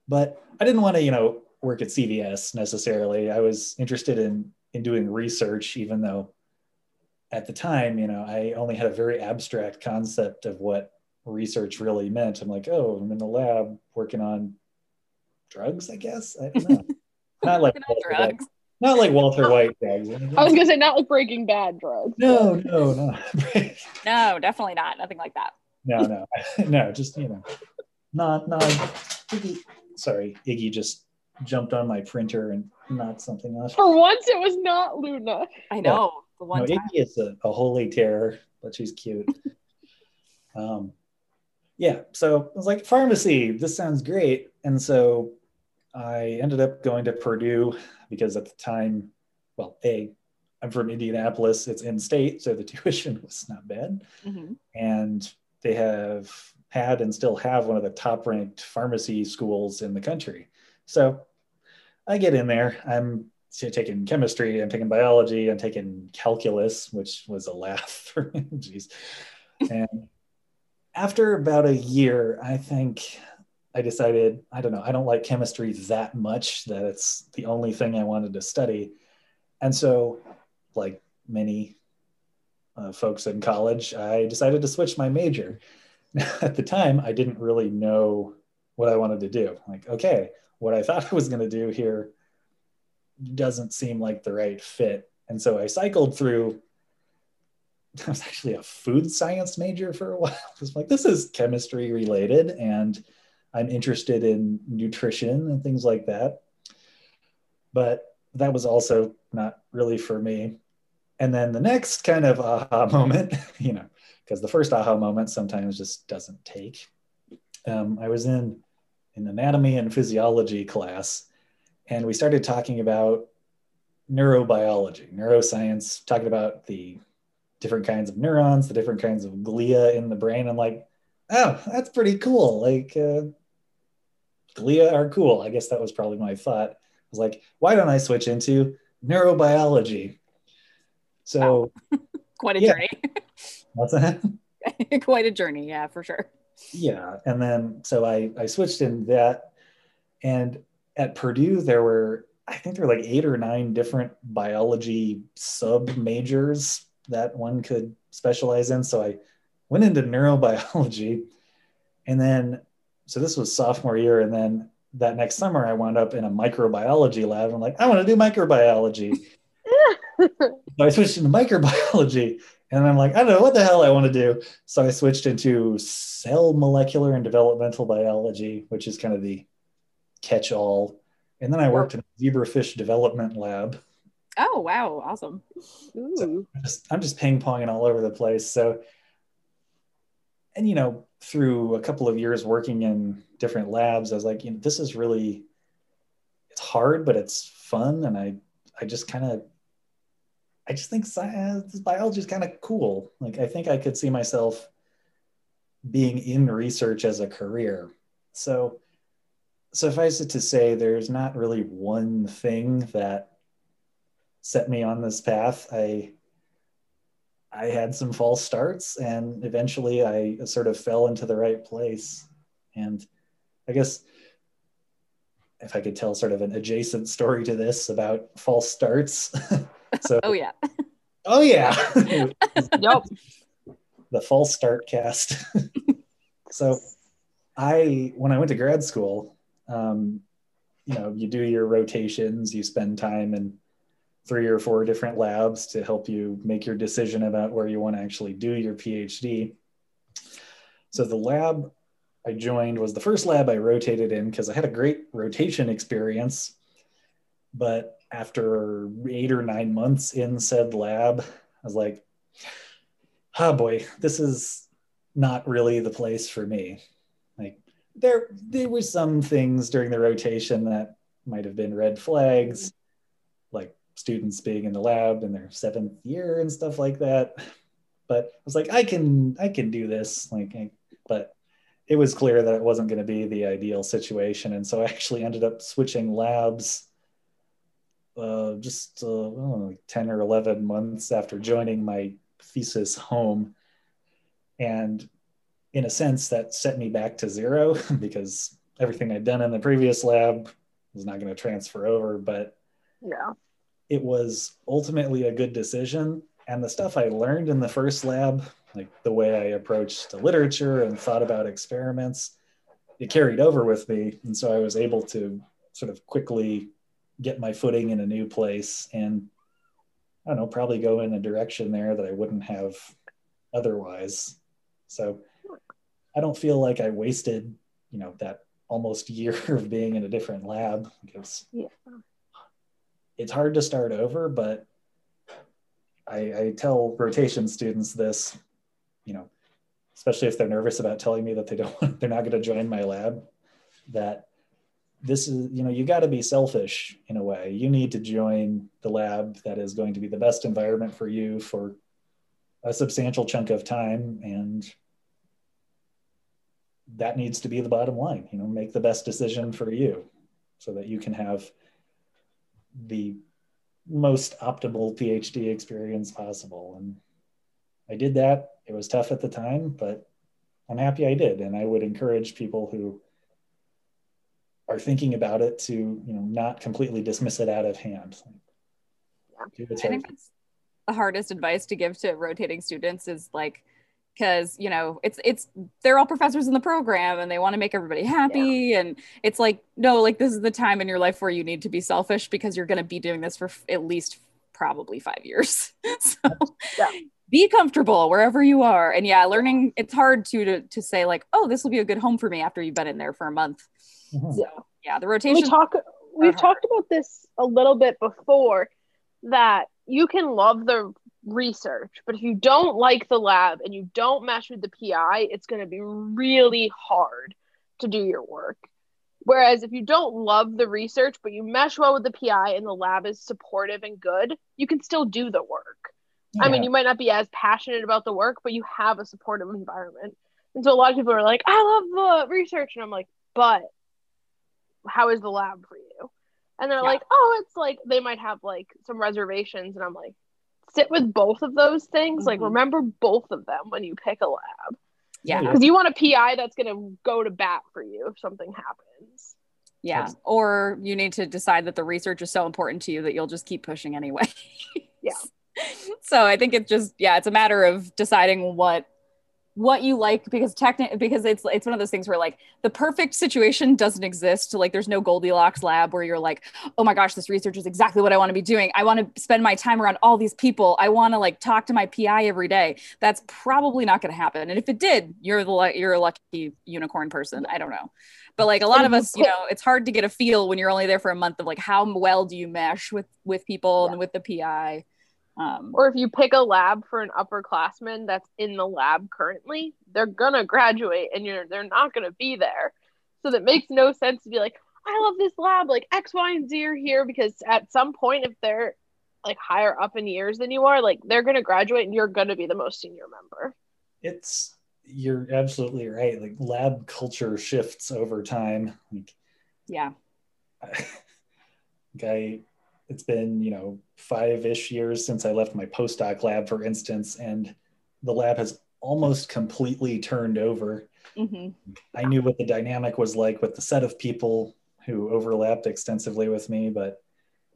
But I didn't want to, you know, work at CVS necessarily. I was interested in in doing research, even though at the time, you know, I only had a very abstract concept of what research really meant. I'm like, oh, I'm in the lab working on drugs, I guess. I don't know. <laughs> Not like Working on Walter White- not like Walter White drugs. <laughs> I was gonna say not like Breaking Bad drugs. no, no, no, <laughs> No, definitely not. Nothing like that. no, no, no. Just you know, not not. Iggy, sorry, Iggy just jumped on my printer and not something else. For once, it was not Luna. I know. The No, time. Iggy is a, a holy terror, but she's cute. um, yeah, so I was like, pharmacy, this sounds great. And so I ended up going to Purdue because at the time, well, A, I'm from Indianapolis, it's in state, so the <laughs> tuition was not bad. Mhm. And they have had and still have one of the top ranked pharmacy schools in the country. So I get in there. I'm taking chemistry, I'm taking biology, I'm taking calculus, which was a laugh <laughs> for me. Jeez. And after about a year, I think I decided, I don't know, I don't like chemistry that much that it's the only thing I wanted to study. And so, like many uh, folks in college, I decided to switch my major. <laughs> At the time, I didn't really know what I wanted to do. Like, okay, what I thought <laughs> I was going to do here doesn't seem like the right fit. And so I cycled through. <laughs> I was actually a food science major for a while. I was like, this is chemistry related, and I'm interested in nutrition and things like that. But that was also not really for me. And then the next kind of aha <laughs> moment, you know, because the first aha moment sometimes just doesn't take. Um, I was in an anatomy and physiology class, and we started talking about neurobiology, neuroscience, talking about the different kinds of neurons, the different kinds of glia in the brain. I'm like, oh, that's pretty cool. Like, uh, glia are cool. I guess that was probably my thought. I was like, why don't I switch into neurobiology? So, <laughs> Quite a Yeah. journey. <laughs> what's that? <laughs> Quite a journey, yeah, for sure. yeah and then so i i switched in that and at purdue there were i think there were like eight or nine different biology sub majors that one could specialize in so i went into neurobiology and then so this was sophomore year and then that next summer i wound up in a microbiology lab i'm like i want to do microbiology <laughs> so I switched into microbiology and I'm like, I don't know what the hell I want to do. So I switched into cell molecular and developmental biology, which is kind of the catch all. And then I worked in a zebrafish development lab. Oh, wow. Awesome. Ooh. I'm just, I'm just ping ponging all over the place. So, and you know, through a couple of years working in different labs, I was like, you know, this is really, it's hard, but it's fun. And I, I just kind of, I just think science, uh, biology is kind of cool. Like, I think I could see myself being in research as a career. So, suffice it to say, there's not really one thing that set me on this path. I, I had some false starts and eventually I sort of fell into the right place. And I guess if I could tell sort of an adjacent story to this about false starts, <laughs> So, oh yeah. oh yeah, <laughs> Yep. the false start cast. <laughs> so, I when I went to grad school, um, you know, you do your rotations, you spend time in three or four different labs to help you make your decision about where you want to actually do your PhD. So the lab I joined was the first lab I rotated in because I had a great rotation experience. But after eight or nine months in said lab, I was like, oh boy, this is not really the place for me. Like there, there were some things during the rotation that might have been red flags, like students being in the lab in their seventh year and stuff like that. But I was like, I can, I can do this. Like, I, but it was clear that it wasn't going to be the ideal situation, and so I actually ended up switching labs. Uh, just uh, know, like 10 or 11 months after joining my thesis home. And in a sense, that set me back to zero <laughs> because everything I'd done in the previous lab was not going to transfer over. But Yeah. It was ultimately a good decision. And the stuff I learned in the first lab, like the way I approached the literature and thought about experiments, it carried over with me. And so I was able to sort of quickly get my footing in a new place and I don't know, probably go in a direction there that I wouldn't have otherwise. So I don't feel like I wasted, you know, that almost <laughs> year of being in a different lab because Yeah. It's hard to start over, but I, I tell rotation students this, you know, especially if they're nervous about telling me that they don't, <laughs> they're not going to join my lab, that this is, you know, you got to be selfish in a way. You need to join the lab that is going to be the best environment for you for a substantial chunk of time. And that needs to be the bottom line, you know, make the best decision for you so that you can have the most optimal PhD experience possible. And I did that. It was tough at the time, but I'm happy I did. And I would encourage people who are thinking about it to, you know, not completely dismiss it out of hand. What's I think that's the hardest advice to give to rotating students is like because you know it's it's they're all professors in the program and they want to make everybody happy and it's like no like this is the time in your life where you need to be selfish because you're going to be doing this for f- at least probably five years <laughs> so Yeah. be comfortable wherever you are and yeah learning it's hard to to, to say like oh this will be a good home for me after you've been in there for a month Mhm. Yeah. yeah the rotation we talk we've hard. talked about this a little bit before that you can love the research but if you don't like the lab and you don't mesh with the pi it's going to be really hard to do your work whereas if you don't love the research but you mesh well with the pi and the lab is supportive and good you can still do the work I mean, you might not be as passionate about the work, but you have a supportive environment. And so a lot of people are like, I love the research. And I'm like, but how is the lab for you? And they're Yeah. like, oh, it's like they might have like some reservations. And I'm like, sit with both of those things. Like, Mhm. remember both of them when you pick a lab. yeah Yeah. Because you want a PI that's going to go to bat for you if something happens. Yeah. Or you need to decide that the research is so important to you that you'll just keep pushing anyway. Yeah. <laughs> so I think it's just yeah, it's a matter of deciding what what you like because technically because it's it's one of those things where like the perfect situation doesn't exist. Like there's no goldilocks lab where you're like oh my gosh this research is exactly what i want to be doing. I want to spend my time around all these people. I want to like talk to my pi every day. That's probably not going to happen. And if it did you're the you're a lucky unicorn person. I don't know. But like a lot of us you know it's hard to get a feel when you're only there for a month of like how well do you mesh with with people and with the pi um Or if you pick a lab for an upperclassman that's in the lab currently, they're gonna graduate and you're they're not gonna be there. So that makes no sense to be like, I love this lab, like X, Y, and Z are here because at some point if they're like higher up in years than you are, like they're gonna graduate and you're gonna be the most senior member. it's you're absolutely right like lab culture shifts over time like yeah <laughs> I, it's been you know five-ish years since i left my postdoc lab for instance and the lab has almost completely turned over hmm i knew what the dynamic was like with the set of people who overlapped extensively with me but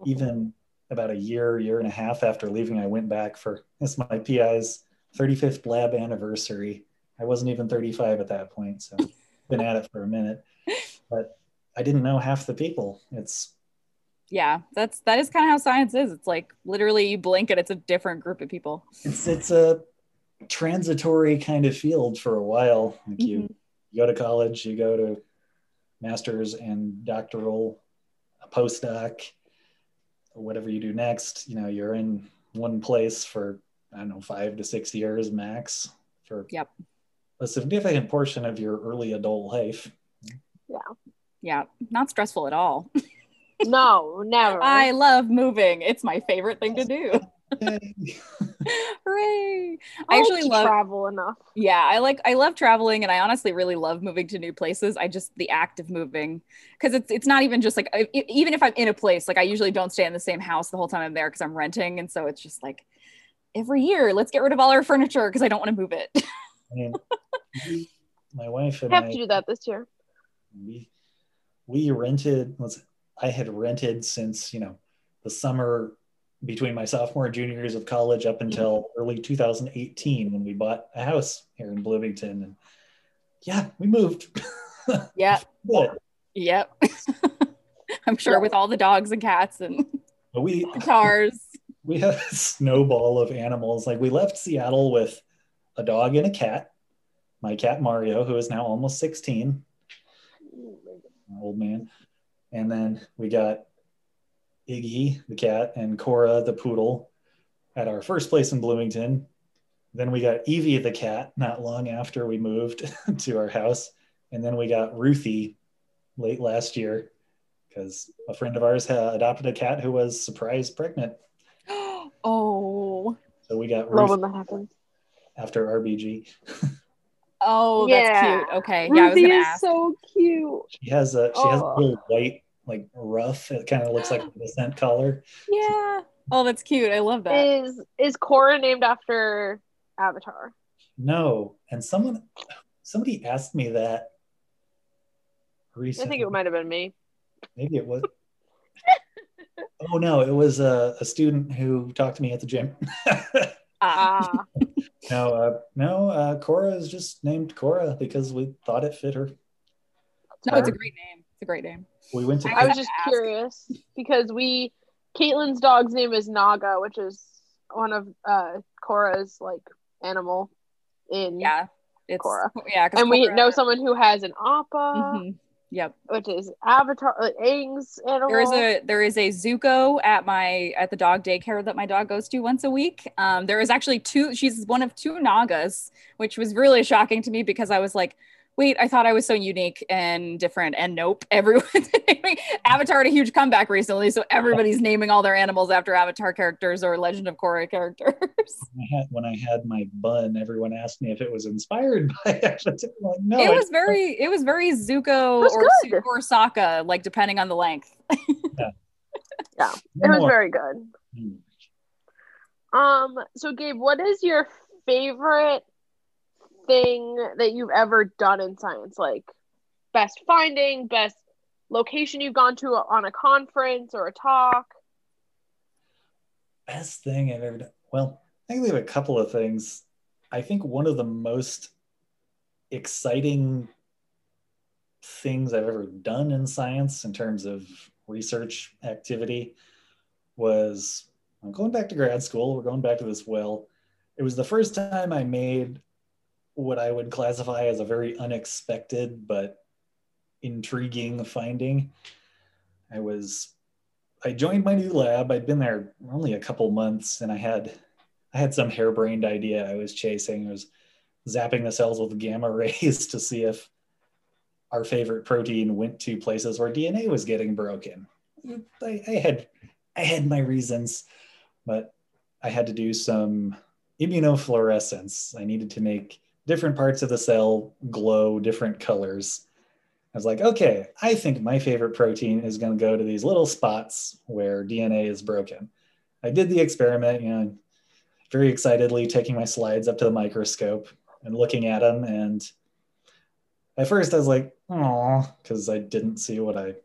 even about a year, year and a half after leaving, I went back for this my PI's 35th lab anniversary. I wasn't even 35 at that point, so been at it for a minute. <laughs> But I didn't know half the people. It's yeah, that's that is kind of how science is. It's like literally you blink and it's a different group of people. it's it's a transitory kind of field for a while. Like you, Mhm. you go to college, you go to master's and doctoral, a postdoc, whatever you do next. You know, you're in one place for I don't know five to six years max for Yep. a significant portion of your early adult life. Yeah. Yeah, not stressful at all. <laughs> No, never. I love moving. It's my favorite thing to do. Yay. <laughs> Hooray! I I actually like to love travel enough. yeah, I like I love traveling and I honestly really love moving to new places. I just the act of moving cuz it's it's not even just like I, even if I'm in a place like I usually don't stay in the same house the whole time I'm there cuz I'm renting and so it's just like every year let's get rid of all our furniture cuz I don't want to move it. I mean, we- my wife I and have I have to do that this year. we we rented was i had rented since you know the summer between my sophomore and junior years of college up until early 2018 when we bought a house here in bloomington and yeah we moved <laughs> yeah. Yep. <laughs> I'm sure Yeah. with all the dogs and cats and we cars. <laughs> we had a snowball of animals like we left seattle with a dog and a cat my cat mario who is now almost 16 old man. And then we got Iggy, the cat, and Cora, the poodle, at our first place in Bloomington. Then we got Evie, the cat, not long after we moved <laughs> to our house. And then we got Ruthie late last year because a friend of ours had adopted a cat who was surprised pregnant. <gasps> oh. So we got Love Ruth when that happens. after RBG. <laughs> Oh, Yeah. that's cute. Okay. Yeah, I was Ruthie gonna is ask. so cute. She has a she has a Oh. little white like rough. It kind of looks like <gasps> a dissent collar. Yeah. Oh, that's cute. I love that. Is is Cora named after Avatar? No, and someone somebody asked me that recently. I think it might have been me. Maybe it was. <laughs> oh no, it was a, a student who talked to me at the gym. Ah. <laughs> Ah, no, uh, no, uh, Cora is just named Cora because we thought it fit her. no, it's a great name. It's a great name. We went to. I was just ask. curious because we Caitlin's dog's name is Naga, which is one of uh Korra's like animal in Yeah. It's Cora. Yeah. 'cause and we know someone who has an Appa, Mhm. Yep. which is Avatar like Aang's animal. There is a there is a Zuko at my at the dog daycare that my dog goes to once a week. Um, there is actually two. She's one of two Nagas, which was really shocking to me because I was like, wait, I thought I was so unique and different, and nope, <laughs> everyone's naming Avatar had a huge comeback recently, so everybody's naming all their animals after Avatar characters or Legend of Korra characters. I had, when I had my bun, everyone asked me if it was inspired <laughs> by Avatar. Like, no, it was very it was very Zuko was or good. Or Sokka, like depending on the length. <laughs> Yeah. yeah, it no was more. very good. Hmm. Um, so Gabe, what is your favorite thing that you've ever done in science? Like best finding, best location you've gone to on a conference or a talk? best thing I've ever done. Well, I think we have a couple of things. I think one of the most exciting things I've ever done in science in terms of research activity was I'm going back to grad school. We're going back to this well. It was the first time I made what I would classify as a very unexpected but intriguing finding. I was I joined my new lab. I'd been there only a couple months and I had I had some harebrained idea I was chasing. I was zapping the cells with gamma <laughs> rays to see if our favorite protein went to places where DNA was getting broken. I, I had I had my reasons, but I had to do some immunofluorescence. I needed to make different parts of the cell glow different colors. I was like, okay, I think my favorite protein is going to go to these little spots where DNA is broken. I did the experiment, you know, very excitedly taking my slides up to the microscope and looking at them. And at first I was like, oh, because I didn't see what I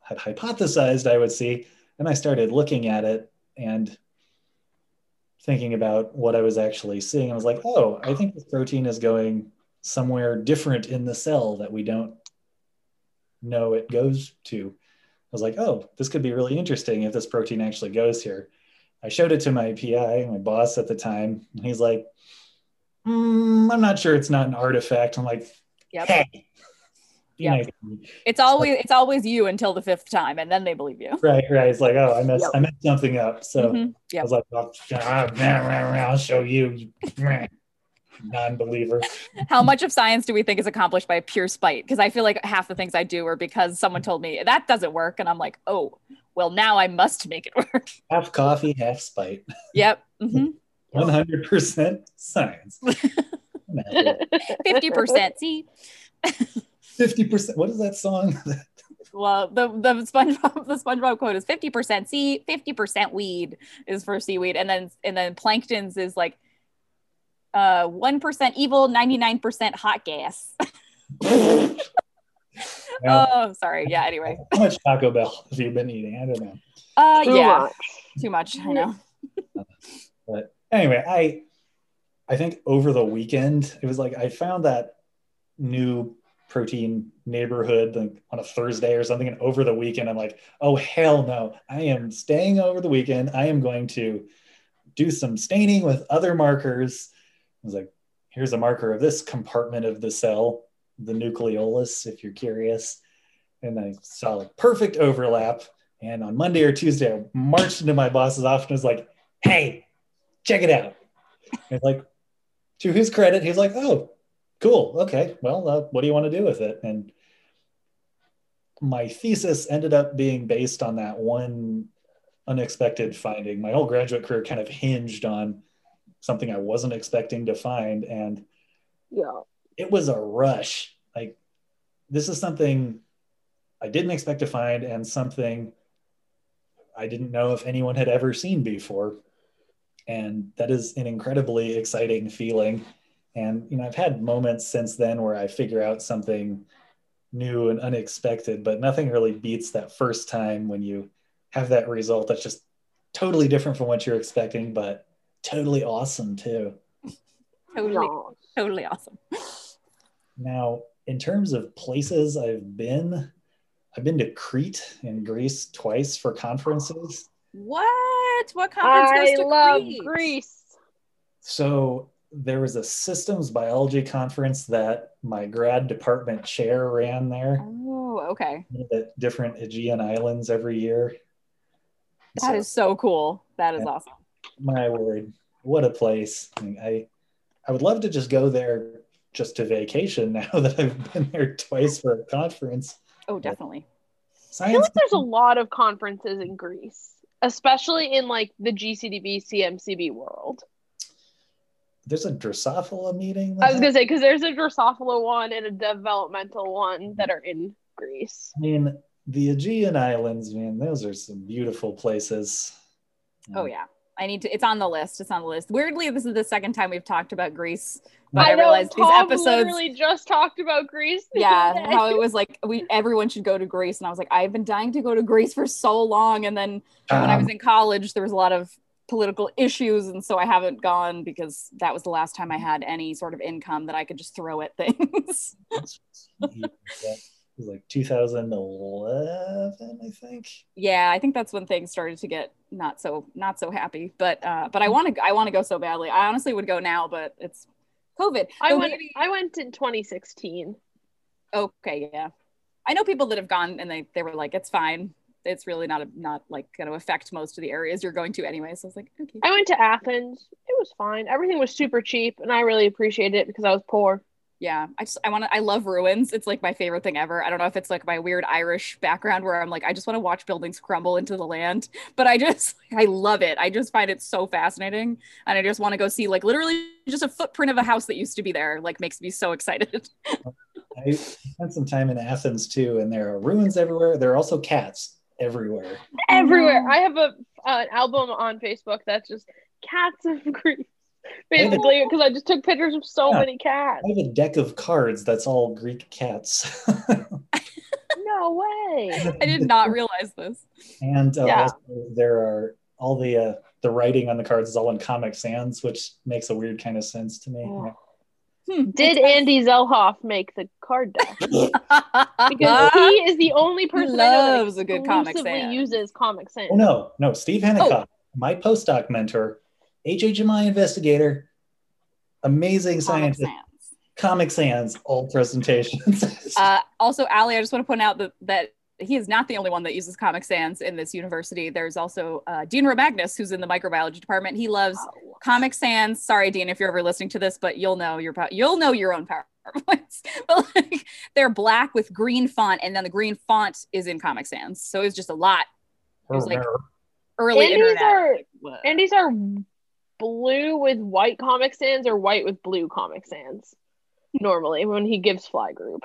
had hypothesized I would see. And I started looking at it and thinking about what I was actually seeing. I was like, oh, I think this protein is going somewhere different in the cell that we don't know it goes to. I was like, oh, this could be really interesting if this protein actually goes here. I showed it to my PI, my boss at the time, and he's like, mm, I'm not sure it's not an artifact. I'm like, Yep. hey, be Yep. nice to me. It's always it's always you until the fifth time, and then they believe you. right, right. It's like, oh, I messed, Yep. I messed something up. So Mhm. I Yep. was like, oh, ah, I'll show you, you <laughs> non-believer. How much of science do we think is accomplished by pure spite? Because I feel like half the things I do are because someone told me that doesn't work, and I'm like, oh, well, now I must make it <laughs> work. Half coffee, half spite. yep. <laughs> hmm 100% science. Fifty percent. See, 50%. What is that song? <laughs> well, the the SpongeBob the SpongeBob quote is fifty percent sea, fifty percent weed is for seaweed, and then and then plankton's is like uh one percent evil, ninety nine percent hot gas. <laughs> Now, oh, sorry. Yeah. Anyway. How much Taco Bell have you been eating? I don't know. Uh, Too yeah. much. Too much. I know. <laughs> But anyway, I I think over the weekend it was like I found that new protein neighborhood like on a Thursday or something, and over the weekend I'm like, oh hell no! I am staying over the weekend. I am going to do some staining with other markers. I was like, here's a marker of this compartment of the cell, the nucleolus, if you're curious. And I saw like perfect overlap. And on Monday or Tuesday, I marched into my boss's office and was like, hey, check it out. And like, to his credit, he's like, oh, cool. Okay. Well, uh, what do you want to do with it? And my thesis ended up being based on that one unexpected finding. My whole graduate career kind of hinged on something I wasn't expecting to find. And Yeah. it was a rush. Like, this is something I didn't expect to find and something I didn't know if anyone had ever seen before. And that is an incredibly exciting feeling. And, you know, I've had moments since then where I figure out something new and unexpected, but nothing really beats that first time when you have that result that's just totally different from what you're expecting, but totally awesome too. Totally, No. totally awesome. Now, in terms of places I've been, I've been to Crete in Greece twice for conferences. What? What conference I goes to love Crete? Greece. So there was a systems biology conference that my grad department chair ran there Oh, okay. at different Aegean islands every year. That is so cool. That is awesome. my word, what a place. I, mean, I I would love to just go there just to vacation <laughs> now that I've been there twice for a conference. Oh, definitely. I feel like there's a lot of conferences in Greece, especially in like the GCDB CMCB world. There's a Drosophila meeting. I was gonna say because there's a Drosophila one and a developmental one that are in Greece. I mean, the Aegean Islands, man, those are some beautiful places. Oh yeah. I need to it's on the list. It's on the list. Weirdly, this is the second time we've talked about Greece. But I, know realized these Tom episodes literally just talked about Greece. the yeah, day. how it was like we everyone should go to Greece. And I was like, I've been dying to go to Greece for so long. And then when I was Um, in college, there was a lot of political issues, and so I haven't gone because that was the last time I had any sort of income that I could just throw at <laughs> things. that was like 2011, I think. yeah, I think that's when things started to get not so not so happy. But uh, but I want to I want to go so badly. I honestly would go now, but it's COVID. I Though went. maybe- I went in 2016. okay, yeah. I know people that have gone and they they were like, it's fine. It's really not a, not like going to affect most of the areas you're going to anyway. So I was like, okay. I went to Athens. It was fine. Everything was super cheap, and I really appreciated it because I was poor. Yeah, I just I want to I love ruins. It's like my favorite thing ever. I don't know if it's like my weird Irish background where I'm like I just want to watch buildings crumble into the land, <laughs> but I just <laughs> I love it. I just find it so fascinating and I just want to go see like literally just a footprint of a house that used to be there like makes me so excited. <laughs> I spent some time in Athens too, and there are ruins everywhere. There are also cats everywhere. Everywhere. no. I have a uh, an album on Facebook that's just cats of Greece, basically, because I just took pictures of so Yeah. many cats. I have a deck of cards that's all Greek cats. <laughs> No way. I did not realize this. And uh, Yeah. also there are all the uh, the writing on the cards is all in Comic Sans, which makes a weird kind of sense to me. Oh. Hmm. Did Andy Zelhof make the card deck? <laughs> Because <laughs> he is the only person I know that loves a good Comic exclusively Sans. uses Comic Sans. Oh no, no, Steve Henikoff, my postdoc mentor, HHMI investigator, amazing Comic scientist, Sans. Comic Sans, all presentations. Uh, also, Ali, I just want to point out that, that he is not the only one that uses Comic Sans in this university. There's also uh, Dean Rowe-Magnus, who's in the microbiology department. He loves Oh. Comic Sans. Sorry, Dean, if you're ever listening to this, but you'll know your you'll know your own PowerPoints. <laughs> but like, they're black with green font, and then the green font is in Comic Sans. So it's just a lot. It was like early Andy's internet. are Whoa. Andy's are blue with white Comic Sans or white with blue Comic Sans. Normally, when he gives Fly Group,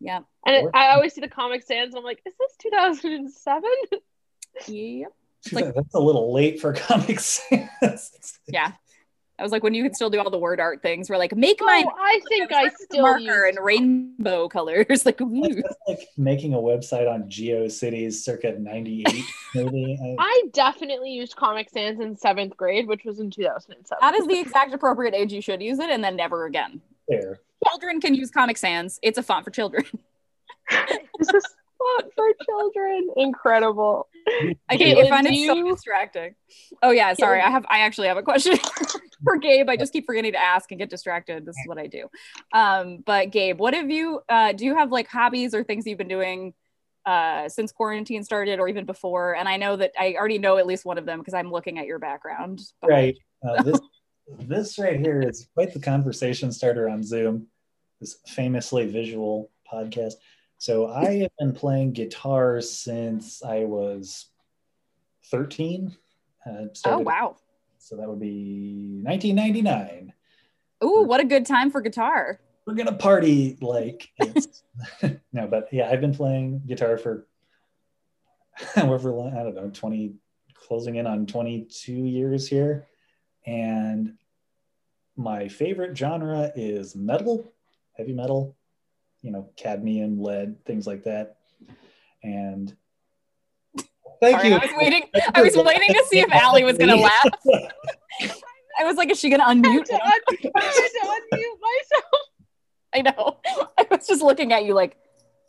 yeah. and it, I always see the Comic Sans, and I'm like, is this 2007? Yep. like, that's a little late for <laughs> Comic Sans. Yeah. I was like, when you could still do all the word art things, we're like, make oh, mine Oh, I think I still marker use and rainbow colors. <laughs> Like. That's like making a website on GeoCities circa 98, maybe. <laughs> I- I definitely used Comic Sans in seventh grade, which was in 2007. that is the exact appropriate age you should use it, and then never again. there. Children can use Comic Sans. It's a font for children. <laughs> this is fun for children. Incredible. I, can't, I Caitlin, find it so distracting. Oh yeah, sorry. I have. I actually have a question <laughs> for Gabe. I just keep forgetting to ask and get distracted. This is what I do. Um, but Gabe, what have you? Uh, do you have like hobbies or things you've been doing uh, since quarantine started, or even before? And I know that I already know at least one of them because I'm looking at your background. behind Right. Uh, this, this right here is quite the conversation starter on Zoom, this famously visual podcast. So I have been playing guitar since I was 13. Uh. Oh wow. So that would be 1999. Ooh, what a good time for guitar. We're gonna party like <laughs> no, but yeah, I've been playing guitar for <laughs> however long, I don't know, 20 closing in on 22 years here. And my favorite genre is metal, heavy metal, you know, cadmium, lead, things like that. And thank Sorry, you. I was waiting. I was <laughs> waiting to see if Allie was gonna laugh. <laughs> I was like, is she gonna I had unmute? to, un- I had to unmute myself. <laughs> I know. I was just looking at you like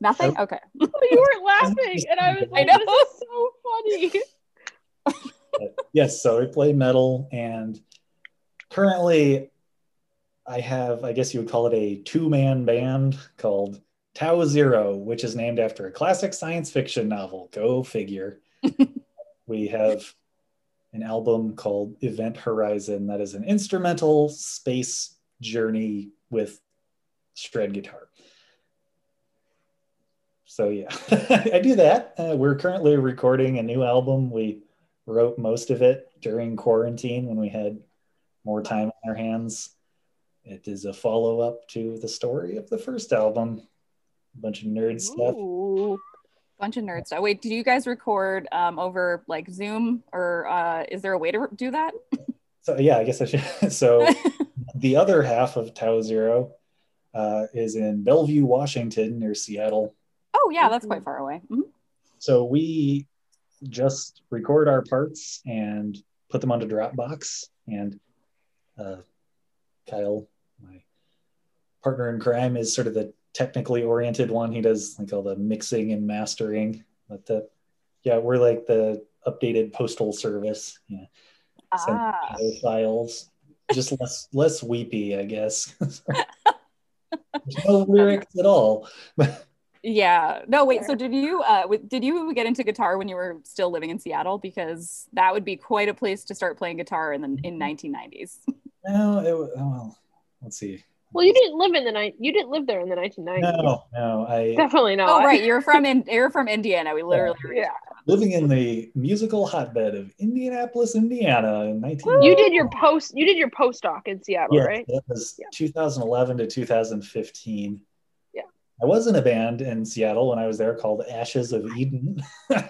nothing. Okay. You weren't laughing, and I was like, I like, know. "This is so funny." Yes, so I play metal, and currently I have, I guess you would call it a two man band called Tau Zero, which is named after a classic science fiction novel. Go figure. <laughs> we have an album called Event Horizon that is an instrumental space journey with shred guitar. So yeah, <laughs> I do that. Uh, we're currently recording a new album. We wrote most of it during quarantine when we had more time on our hands. It is a follow up to the story of the first album. A bunch of nerd stuff. Ooh. Bunch of nerd stuff. Wait, do you guys record um, over like Zoom or uh, is there a way to do that? <laughs> So yeah, I guess I should. <laughs> So the other half of Tau Zero uh, is in Bellevue, Washington, near Seattle. oh yeah, that's quite far away. Mhm. So we just record our parts and put them onto Dropbox. And uh, Kyle, my partner in crime, is sort of the technically oriented one. He does like all the mixing and mastering. But the yeah, we're like the updated postal service. Yeah, Ah, files. Just less less weepy, I guess. <laughs> No lyrics at all. yeah. No, wait. So did you uh, w- did you get into guitar when you were still living in Seattle? Because that would be quite a place to start playing guitar in the in 1990s. <laughs> No, it, wa- oh, well, let's see. Well, you didn't live in the night. You didn't live there in the 1990s. No, no, I Definitely not. Oh right, you're from in you're from Indiana. We literally Yeah. living in the musical hotbed of Indianapolis, Indiana in 19. You did your post. You did your postdoc in Seattle, Yes, right? that was Yeah. 2011 to 2015. Yeah. I was in a band in Seattle when I was there called Ashes of Eden.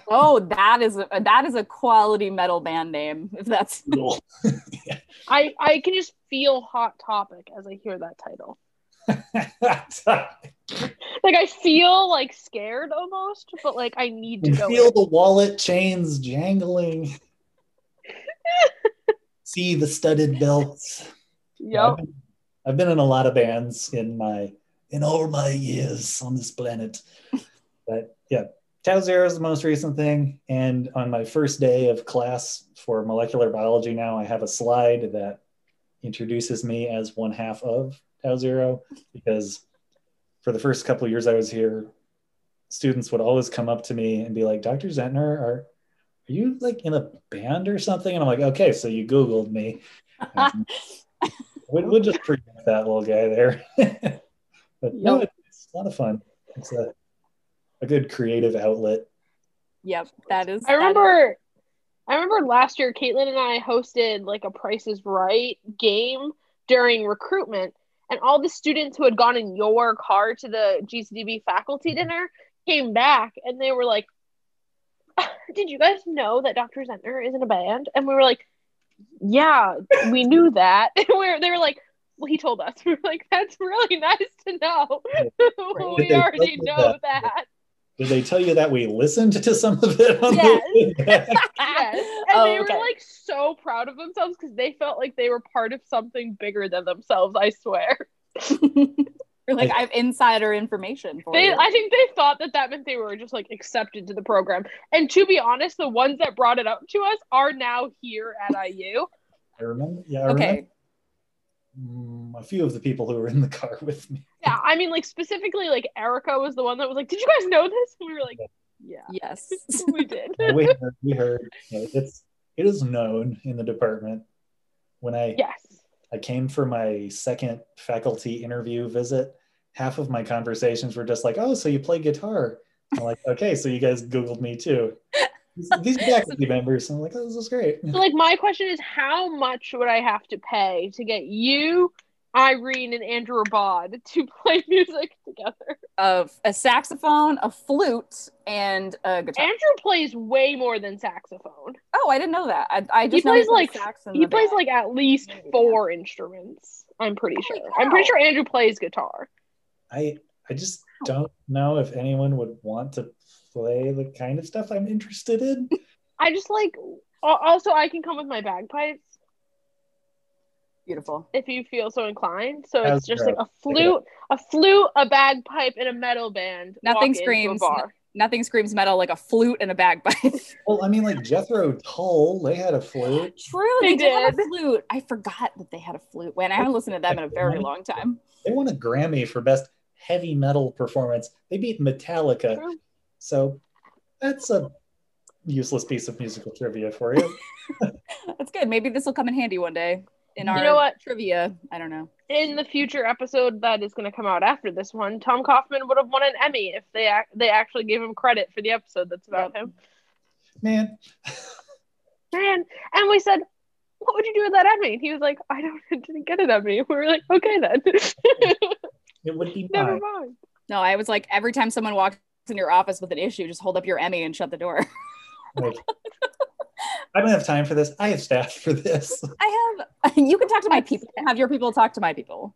Oh, that is a, that is a quality metal band name. If that's <laughs> I I can just feel Hot Topic as I hear that title. <laughs> like I feel like scared almost, but like I need to You go. feel in. the wallet chains jangling. <laughs> See the studded belts. Yep. I've, been, I've been in a lot of bands in my in all my years on this planet. <laughs> But yeah, Tau Zero is the most recent thing. And on my first day of class for molecular biology now, I have a slide that introduces me as one half of Tau Zero because for the first couple of years I was here, students would always come up to me and be like, Dr. Zentner, are are you like in a band or something? And I'm like, okay, so you Googled me. Um, <laughs> we'll, we'll just forget that little guy there. <laughs> but no, Yep. it's a lot of fun. It's a, a good creative outlet. Yep, that is. I remember I remember last year Caitlin and I hosted like a Price is Right game during recruitment and all the students who had gone in your car to the GCDB faculty mm-hmm. dinner came back and they were like <laughs> did you guys know that Dr. Zentner is in a band? And we were like, yeah, we knew that. <laughs> And we were, they were like, well, he told us. We <laughs> were like, that's really nice to know. We already know that? that. Did they tell you that we listened to some of it on Yes. the? Yes. <laughs> And Oh, they okay. were like so proud of themselves because they felt like they were part of something bigger than themselves, I swear. <laughs> You're like, I have insider information for They, you. I think they thought that that meant they were just like accepted to the program. And to be honest, the ones that brought it up to us are now here at IU. I remember. Yeah, I okay. remember Mm, a few of the people who were in the car <laughs> with me. Yeah, I mean, like specifically, like Erica was the one that was like, "Did you guys know this?" And we were like, "Yeah, Yes. <laughs> we did." <laughs> Yeah, we heard. We heard you it's it is known in the department. When I yes. I came for my second faculty interview visit, half of my conversations were just like, "Oh, so you play guitar?" I'm like, "Okay, so you guys googled me too." These, these <laughs> faculty members, I'm like, "Oh, this is great." So, like, my question is, how much would I have to pay to get you, Irene, and Andrew Abad to <laughs> play music together? Of a saxophone, a flute, and a guitar. Andrew plays way more than saxophone. oh, I didn't know that. I, I just He plays plays like sax in he plays band. like at least four instruments. I'm pretty Holy sure. I'm pretty sure Andrew plays guitar. I I just don't know if anyone would want to play the kind of stuff I'm interested in. I just like. Also, I can come with my bagpipes beautiful. if you feel so inclined. So How's it's just that? like a flute, a flute, a bagpipe, and a metal band. Nothing walk into a screams. bar. Nothing screams metal like a flute and a bagpipe. <laughs> Well, I mean, like Jethro Tull, they had a flute. True, they, They did. have a flute. I forgot that they had a flute. When I haven't listened to them in a very long time. They won a Grammy for best heavy metal performance. They beat Metallica. True. So that's a useless piece of musical trivia for you. <laughs> That's good. Maybe this will come in handy one day in our You know what? trivia. I don't know. In the future episode that is going to come out after this one, Thom Kaufman would have won an Emmy if they ac- they actually gave him credit for the episode that's about him. Man, <laughs> Man, and we said, "What would you do with that Emmy?" And he was like, "I don't <laughs> I didn't get an Emmy." We were like, "Okay then, it would be never mine. mind." No, I was like, every time someone walks in your office with an issue, just hold up your Emmy and shut the door. Like, I don't have time for this. I have staff for this. I have. <laughs> You can talk to my people. Have your people talk to my people.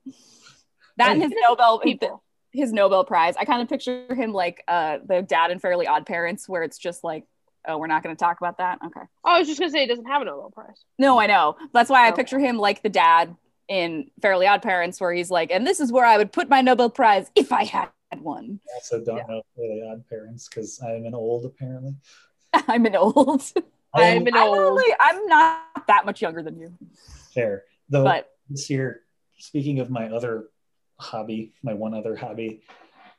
That and his Nobel People. his Nobel Prize. I kind of picture him like uh, the dad in Fairly Odd Parents, where it's just like, oh, we're not going to talk about that. Okay. Oh, I was just gonna say he doesn't have a Nobel Prize. No, I know. That's why I Okay. picture him like the dad in Fairly Odd Parents, where he's like, and this is where I would put my Nobel Prize if I had one. I also don't Yeah. know really odd parents because I'm an old apparently. <laughs> I'm an old. I am I'm an I'm, old. only, I'm not that much younger than you, fair. Though but this year, speaking of my other hobby, my one other hobby,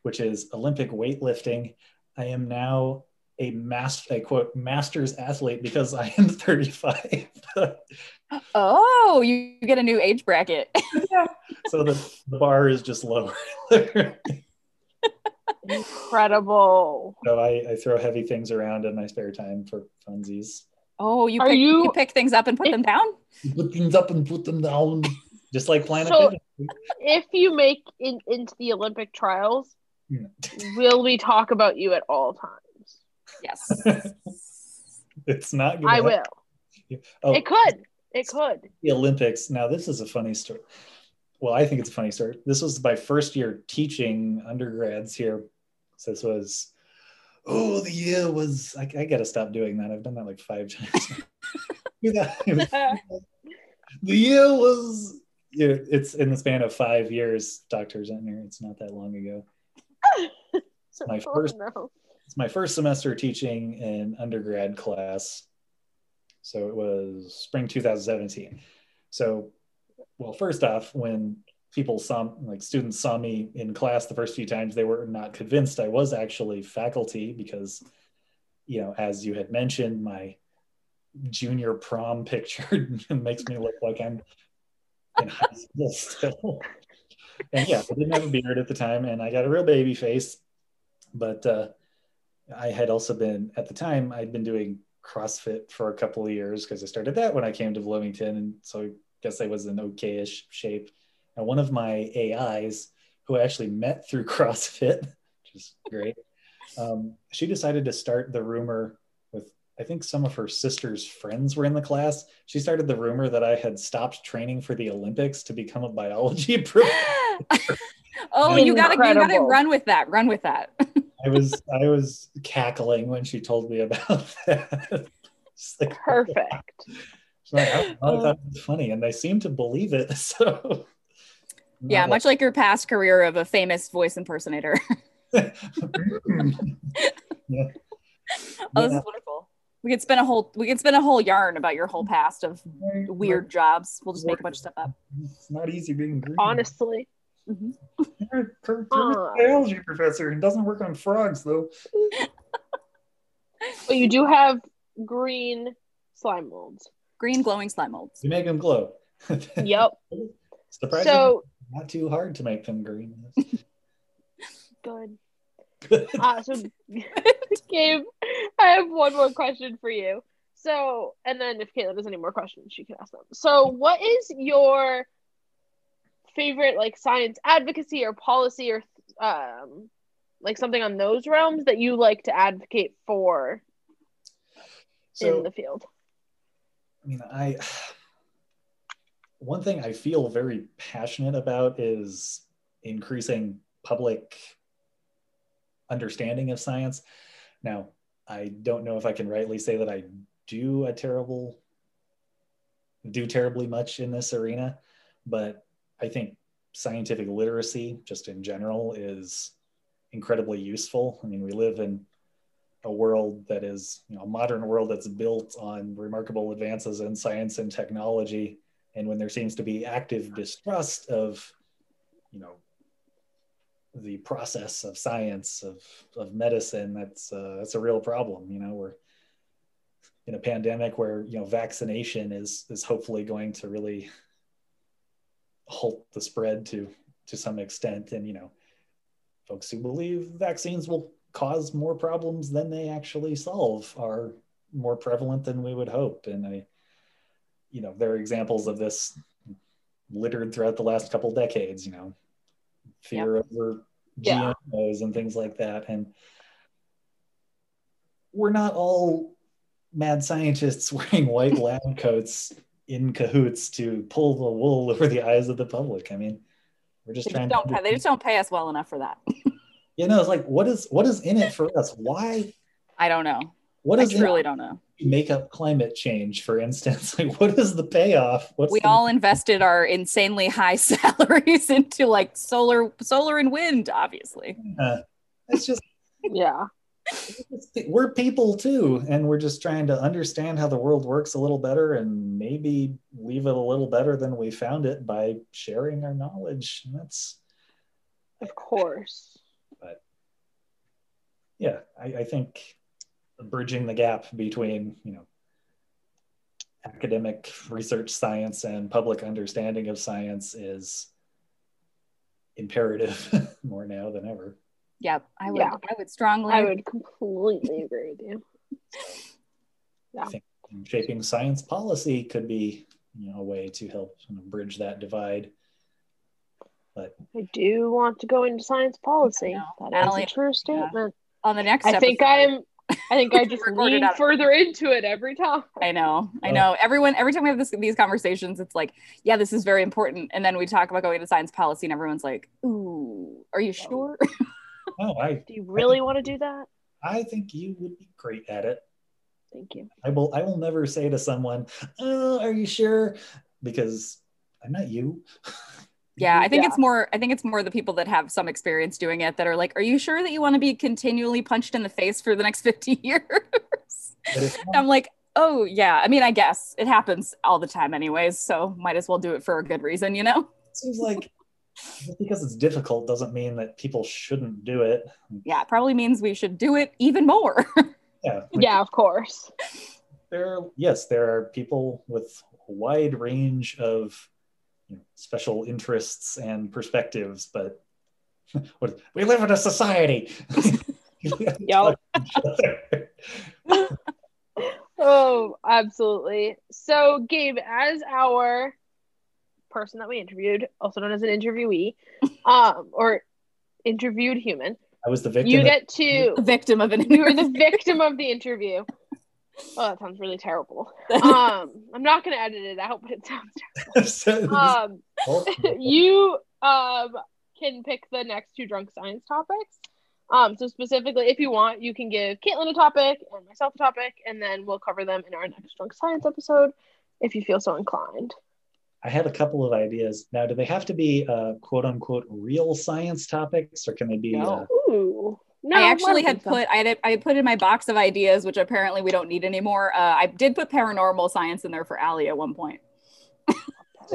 which is Olympic weightlifting, I am now a master, a quote, master's athlete because I am <laughs> 35. oh, you get a new age bracket. <laughs> yeah. so the, the bar is just lower. Incredible. so I, I throw heavy things around in my spare time for funsies. Oh, you Are pick, you... you- pick things up and put If- them down. Put things up and put them down, just like Planet So- Fitness. If you make it into the Olympic trials, Yeah. will we talk about you at all times? Yes. <laughs> It's not gonna I will. Oh, It could. It could. the Olympics. Now, this is a funny story. well, I think it's a funny story. This was my first year teaching undergrads here. So this was, oh, the year was, I, I got to stop doing that. I've done that like five times. <laughs> <laughs> the year was, yeah, it's in the span of five years, Dr. Zentner. It's not that long ago. It's my <laughs> oh, first, Oh, no. it's my first semester teaching an undergrad class. So it was spring 2017. So, well, first off, when people saw, like students saw me in class the first few times, they were not convinced I was actually faculty because, you know, as you had mentioned, my junior prom <laughs> picture makes me look like I'm in high school still. And yeah, I didn't have a beard at the time, and I got a real baby face. But uh, I had also been at the time I'd been doing CrossFit for a couple of years because I started that when I came to Bloomington, and so I guess I was in okayish shape. And one of my AIs, who I actually met through <laughs> CrossFit, which is great, um, she decided to start the rumor with I think some of her sister's friends were in the class. She started the rumor that I had stopped training for the Olympics to become a biology <laughs> professor. <laughs> oh, you gotta you gotta run with that. Run with that. I was I was cackling when she told me about that. It's like- Perfect. She's like, I, I thought it was funny, and they seem to believe it. So yeah, much like your past career of a famous voice impersonator. like- <laughs> <laughs> yeah. Oh, this Yeah. is wonderful. We could spend a whole we could spend a whole yarn about your whole past of weird jobs. We'll just make a bunch of stuff up. It's not easy being green. Honestly. Mhm. You're a Uh. biology professor and doesn't work on frogs though. <laughs> But you do have green slime molds. Green glowing slime molds. You make them glow. Yep. Surprisingly, So not too hard to make them green. <laughs> good. Uh, so, <laughs> Gabe, I have one more question for you. So, and then if Caitlin has any more questions, she can ask them. So, what is your favorite like science advocacy or policy or um, like something on those realms that you like to advocate for So in the field? I mean, I one thing I feel very passionate about is increasing public understanding of science. Now, I don't know if I can rightly say that I do a terrible do terribly much in this arena, but I think scientific literacy just in general is incredibly useful. I mean, we live in a world that is, you know, a modern world that's built on remarkable advances in science and technology. And when there seems to be active distrust of, you know, the process of science of, of medicine, that's uh, that's a real problem. You know, we're in a pandemic where you know vaccination is is hopefully going to really halt the spread to to some extent, and you know, folks who believe vaccines will cause more problems than they actually solve are more prevalent than we would hope. And I, you know, there are examples of this littered throughout the last couple decades, you know, fear over Yeah. GMOs and things like that. And we're not all mad scientists <laughs> wearing white lab coats in cahoots to pull the wool over the eyes of the public. I mean, we're just They trying just, don't to pay, they just don't pay us well enough for that. <laughs> you know, it's like what is what is in it for us? Why I don't know. what is I truly it don't know. To make up climate change, for instance? <laughs> Like what is the payoff? What's We the, all invested our insanely high <laughs> salaries into like solar, solar and wind, obviously. uh, it's just Yeah. <laughs> we're people too, and we're just trying to understand how the world works a little better and maybe leave it a little better than we found it by sharing our knowledge. And that's Of course. But yeah, I, I think bridging the gap between you know academic research science and public understanding of science is imperative <laughs> more now than ever. Yeah, I would. Yeah. I would strongly. I would completely agree with you. I think shaping science policy could be you know a way to help you know, bridge that divide. But I do want to go into science policy. That is Allie- a true statement. on the next. I think I'm I think I just lean out of- further into it every time. <laughs> I know, I Oh. know. Everyone, every time we have this, these conversations, it's like, yeah, this is very important. And then we talk about going to science policy, and everyone's like, ooh, are you oh. sure? <laughs> Oh, I Do you really want to do that? I think you would be great at it. Thank you. I will I will never say to someone, oh, are you sure? Because I'm not you. <laughs> yeah, I think Yeah. it's more. I think it's more the people that have some experience doing it that are like, are you sure that you want to be continually punched in the face for the next <laughs> fifty years? But it's not- I'm like, oh yeah. I mean, I guess it happens all the time, anyways. So might as well do it for a good reason, you know? seems like because it's difficult doesn't mean that people shouldn't do it. Yeah, it probably means we should do it even more. <laughs> Yeah. like, Yeah, of course. There are, yes, there are people with a wide range of you know, special interests and perspectives, but <laughs> what, we live in a society. <laughs> <laughs> Yup. Oh, absolutely. So, Gabe, as our person that we interviewed, also known as an interviewee, um, or interviewed human, I was the victim. you get to A victim of an you were the victim of the interview. Oh, that sounds really terrible. <laughs> Um, I'm not gonna edit it out, but it sounds <laughs> terrible. Um, <laughs> you um can pick the next two drunk science topics. Um, so specifically, if you want, you can give Caitlin a topic and myself a topic, and then we'll cover them in our next drunk science episode, if you feel so inclined. I had a couple of ideas. Now, do they have to be uh, quote unquote real science topics, or can they be? Uh, No. Ooh, no, I actually had put I had I had put in my box of ideas, which apparently we don't need anymore. Uh, I did put paranormal science in there for Allie at one point, <laughs>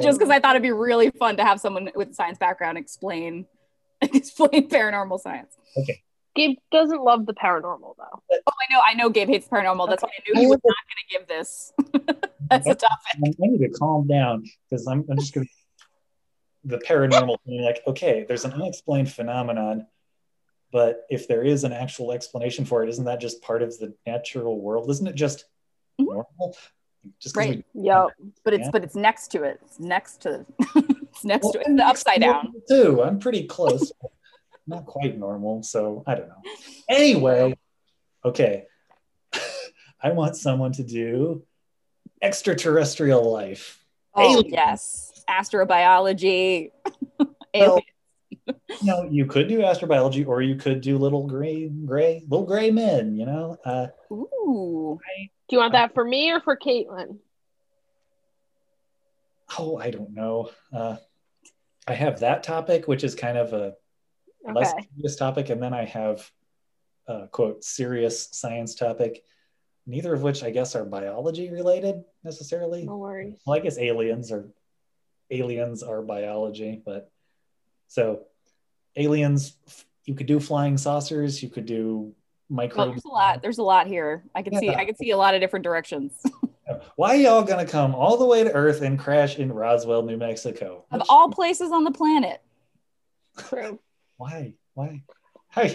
just because I thought it'd be really fun to have someone with a science background explain <laughs> explain paranormal science. Okay. Gabe doesn't love the paranormal though. Oh, I know, I know. Gabe hates paranormal. That's why I knew he was not going to give this <laughs> as a topic. I need to calm down because I'm, I'm just going to. The paranormal thing, like, okay, there's an unexplained phenomenon, but if there is an actual explanation for it, isn't that just part of the natural world? Isn't it just Mhm. normal? Just Right. Yep. But it's Yeah. but it's next to it. It's next to <laughs> it's next to it. Well, It's the upside down. Too. I'm pretty close. <laughs> Not quite normal, so I don't know. Anyway, okay. <laughs> I want someone to do extraterrestrial life. Oh Aliens. yes, astrobiology. Alien. You know, you could do astrobiology, or you could do little gray, gray, little gray men. You know, uh, Ooh. Do you want that for me or for Caitlin? oh, I don't know. Uh, I have that topic, which is kind of a less Okay. serious topic, and then I have a quote serious science topic. Neither of which I guess are biology related necessarily. No worries. Well, I guess aliens are aliens are biology, but so aliens. You could do flying saucers. You could do Well, microbes. there's a lot. There's a lot here. I can see. I can see a lot of different directions. <laughs> Why are y'all gonna come all the way to Earth and crash in Roswell, New Mexico? of all places on the planet. True. <laughs> Why? Why? How,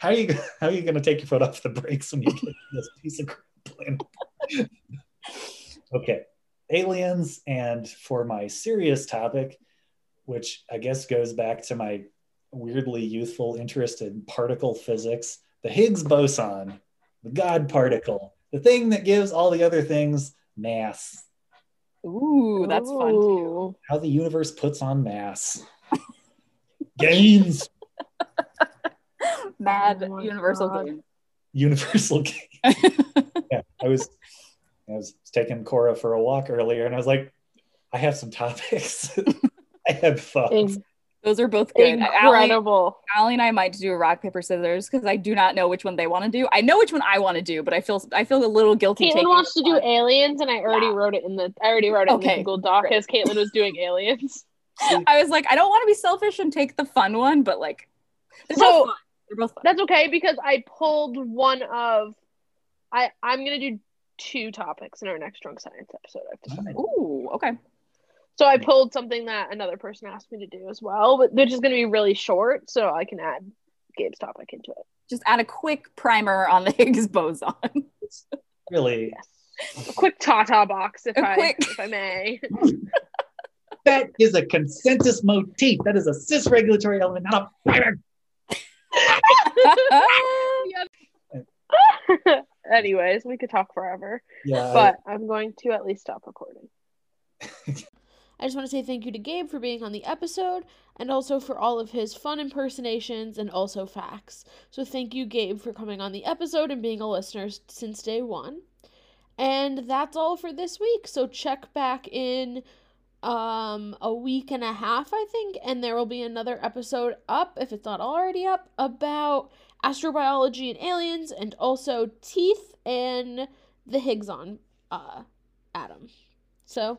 how are you how are you gonna take your foot off the brakes when you get this piece of crap planet? <laughs> okay, aliens, and for my serious topic, which I guess goes back to my weirdly youthful interest in particle physics, the Higgs boson, the God particle, the thing that gives all the other things mass. Ooh, that's fun too. How the universe puts on mass. <laughs> Gains. <laughs> Mad Oh universal God. game. Universal game. <laughs> yeah, I was I was taking Korra for a walk earlier, and I was like, I have some topics. <laughs> I have thoughts. Those are both good. Incredible. Allie and I might do a rock paper scissors because I do not know which one they want to do. I know which one I want to do, but I feel I feel a little guilty. Caitlin wants to do aliens, and I already Yeah. wrote it in the. I already wrote it in the Google Doc great. as Caitlin was doing aliens. <laughs> I was like, I don't want to be selfish and take the fun one, but like, they're So- both fun. They're both fun. That's okay because I pulled one of. I I'm gonna do two topics in our next drunk science episode. I've decided. Ooh, okay. So I pulled something that another person asked me to do as well, but which is gonna be really short, so I can add Gabe's topic into it. Just add a quick primer on the <laughs> Higgs boson. Really, Yes. A quick TATA box, if A I quick- if I may. <laughs> that is a consensus motif. That is a cis regulatory element, not a primer. <laughs> anyways, we could talk forever. Yeah, But I'm going to at least stop recording. I just want to say thank you to Gabe for being on the episode and also for all of his fun impersonations and also facts. So thank you, Gabe, for coming on the episode and being a listener since day one. And that's all for this week. So check back in um a week and a half I think and there will be another episode up if it's not already up about astrobiology and aliens and also teeth and the Higgs on uh atom. So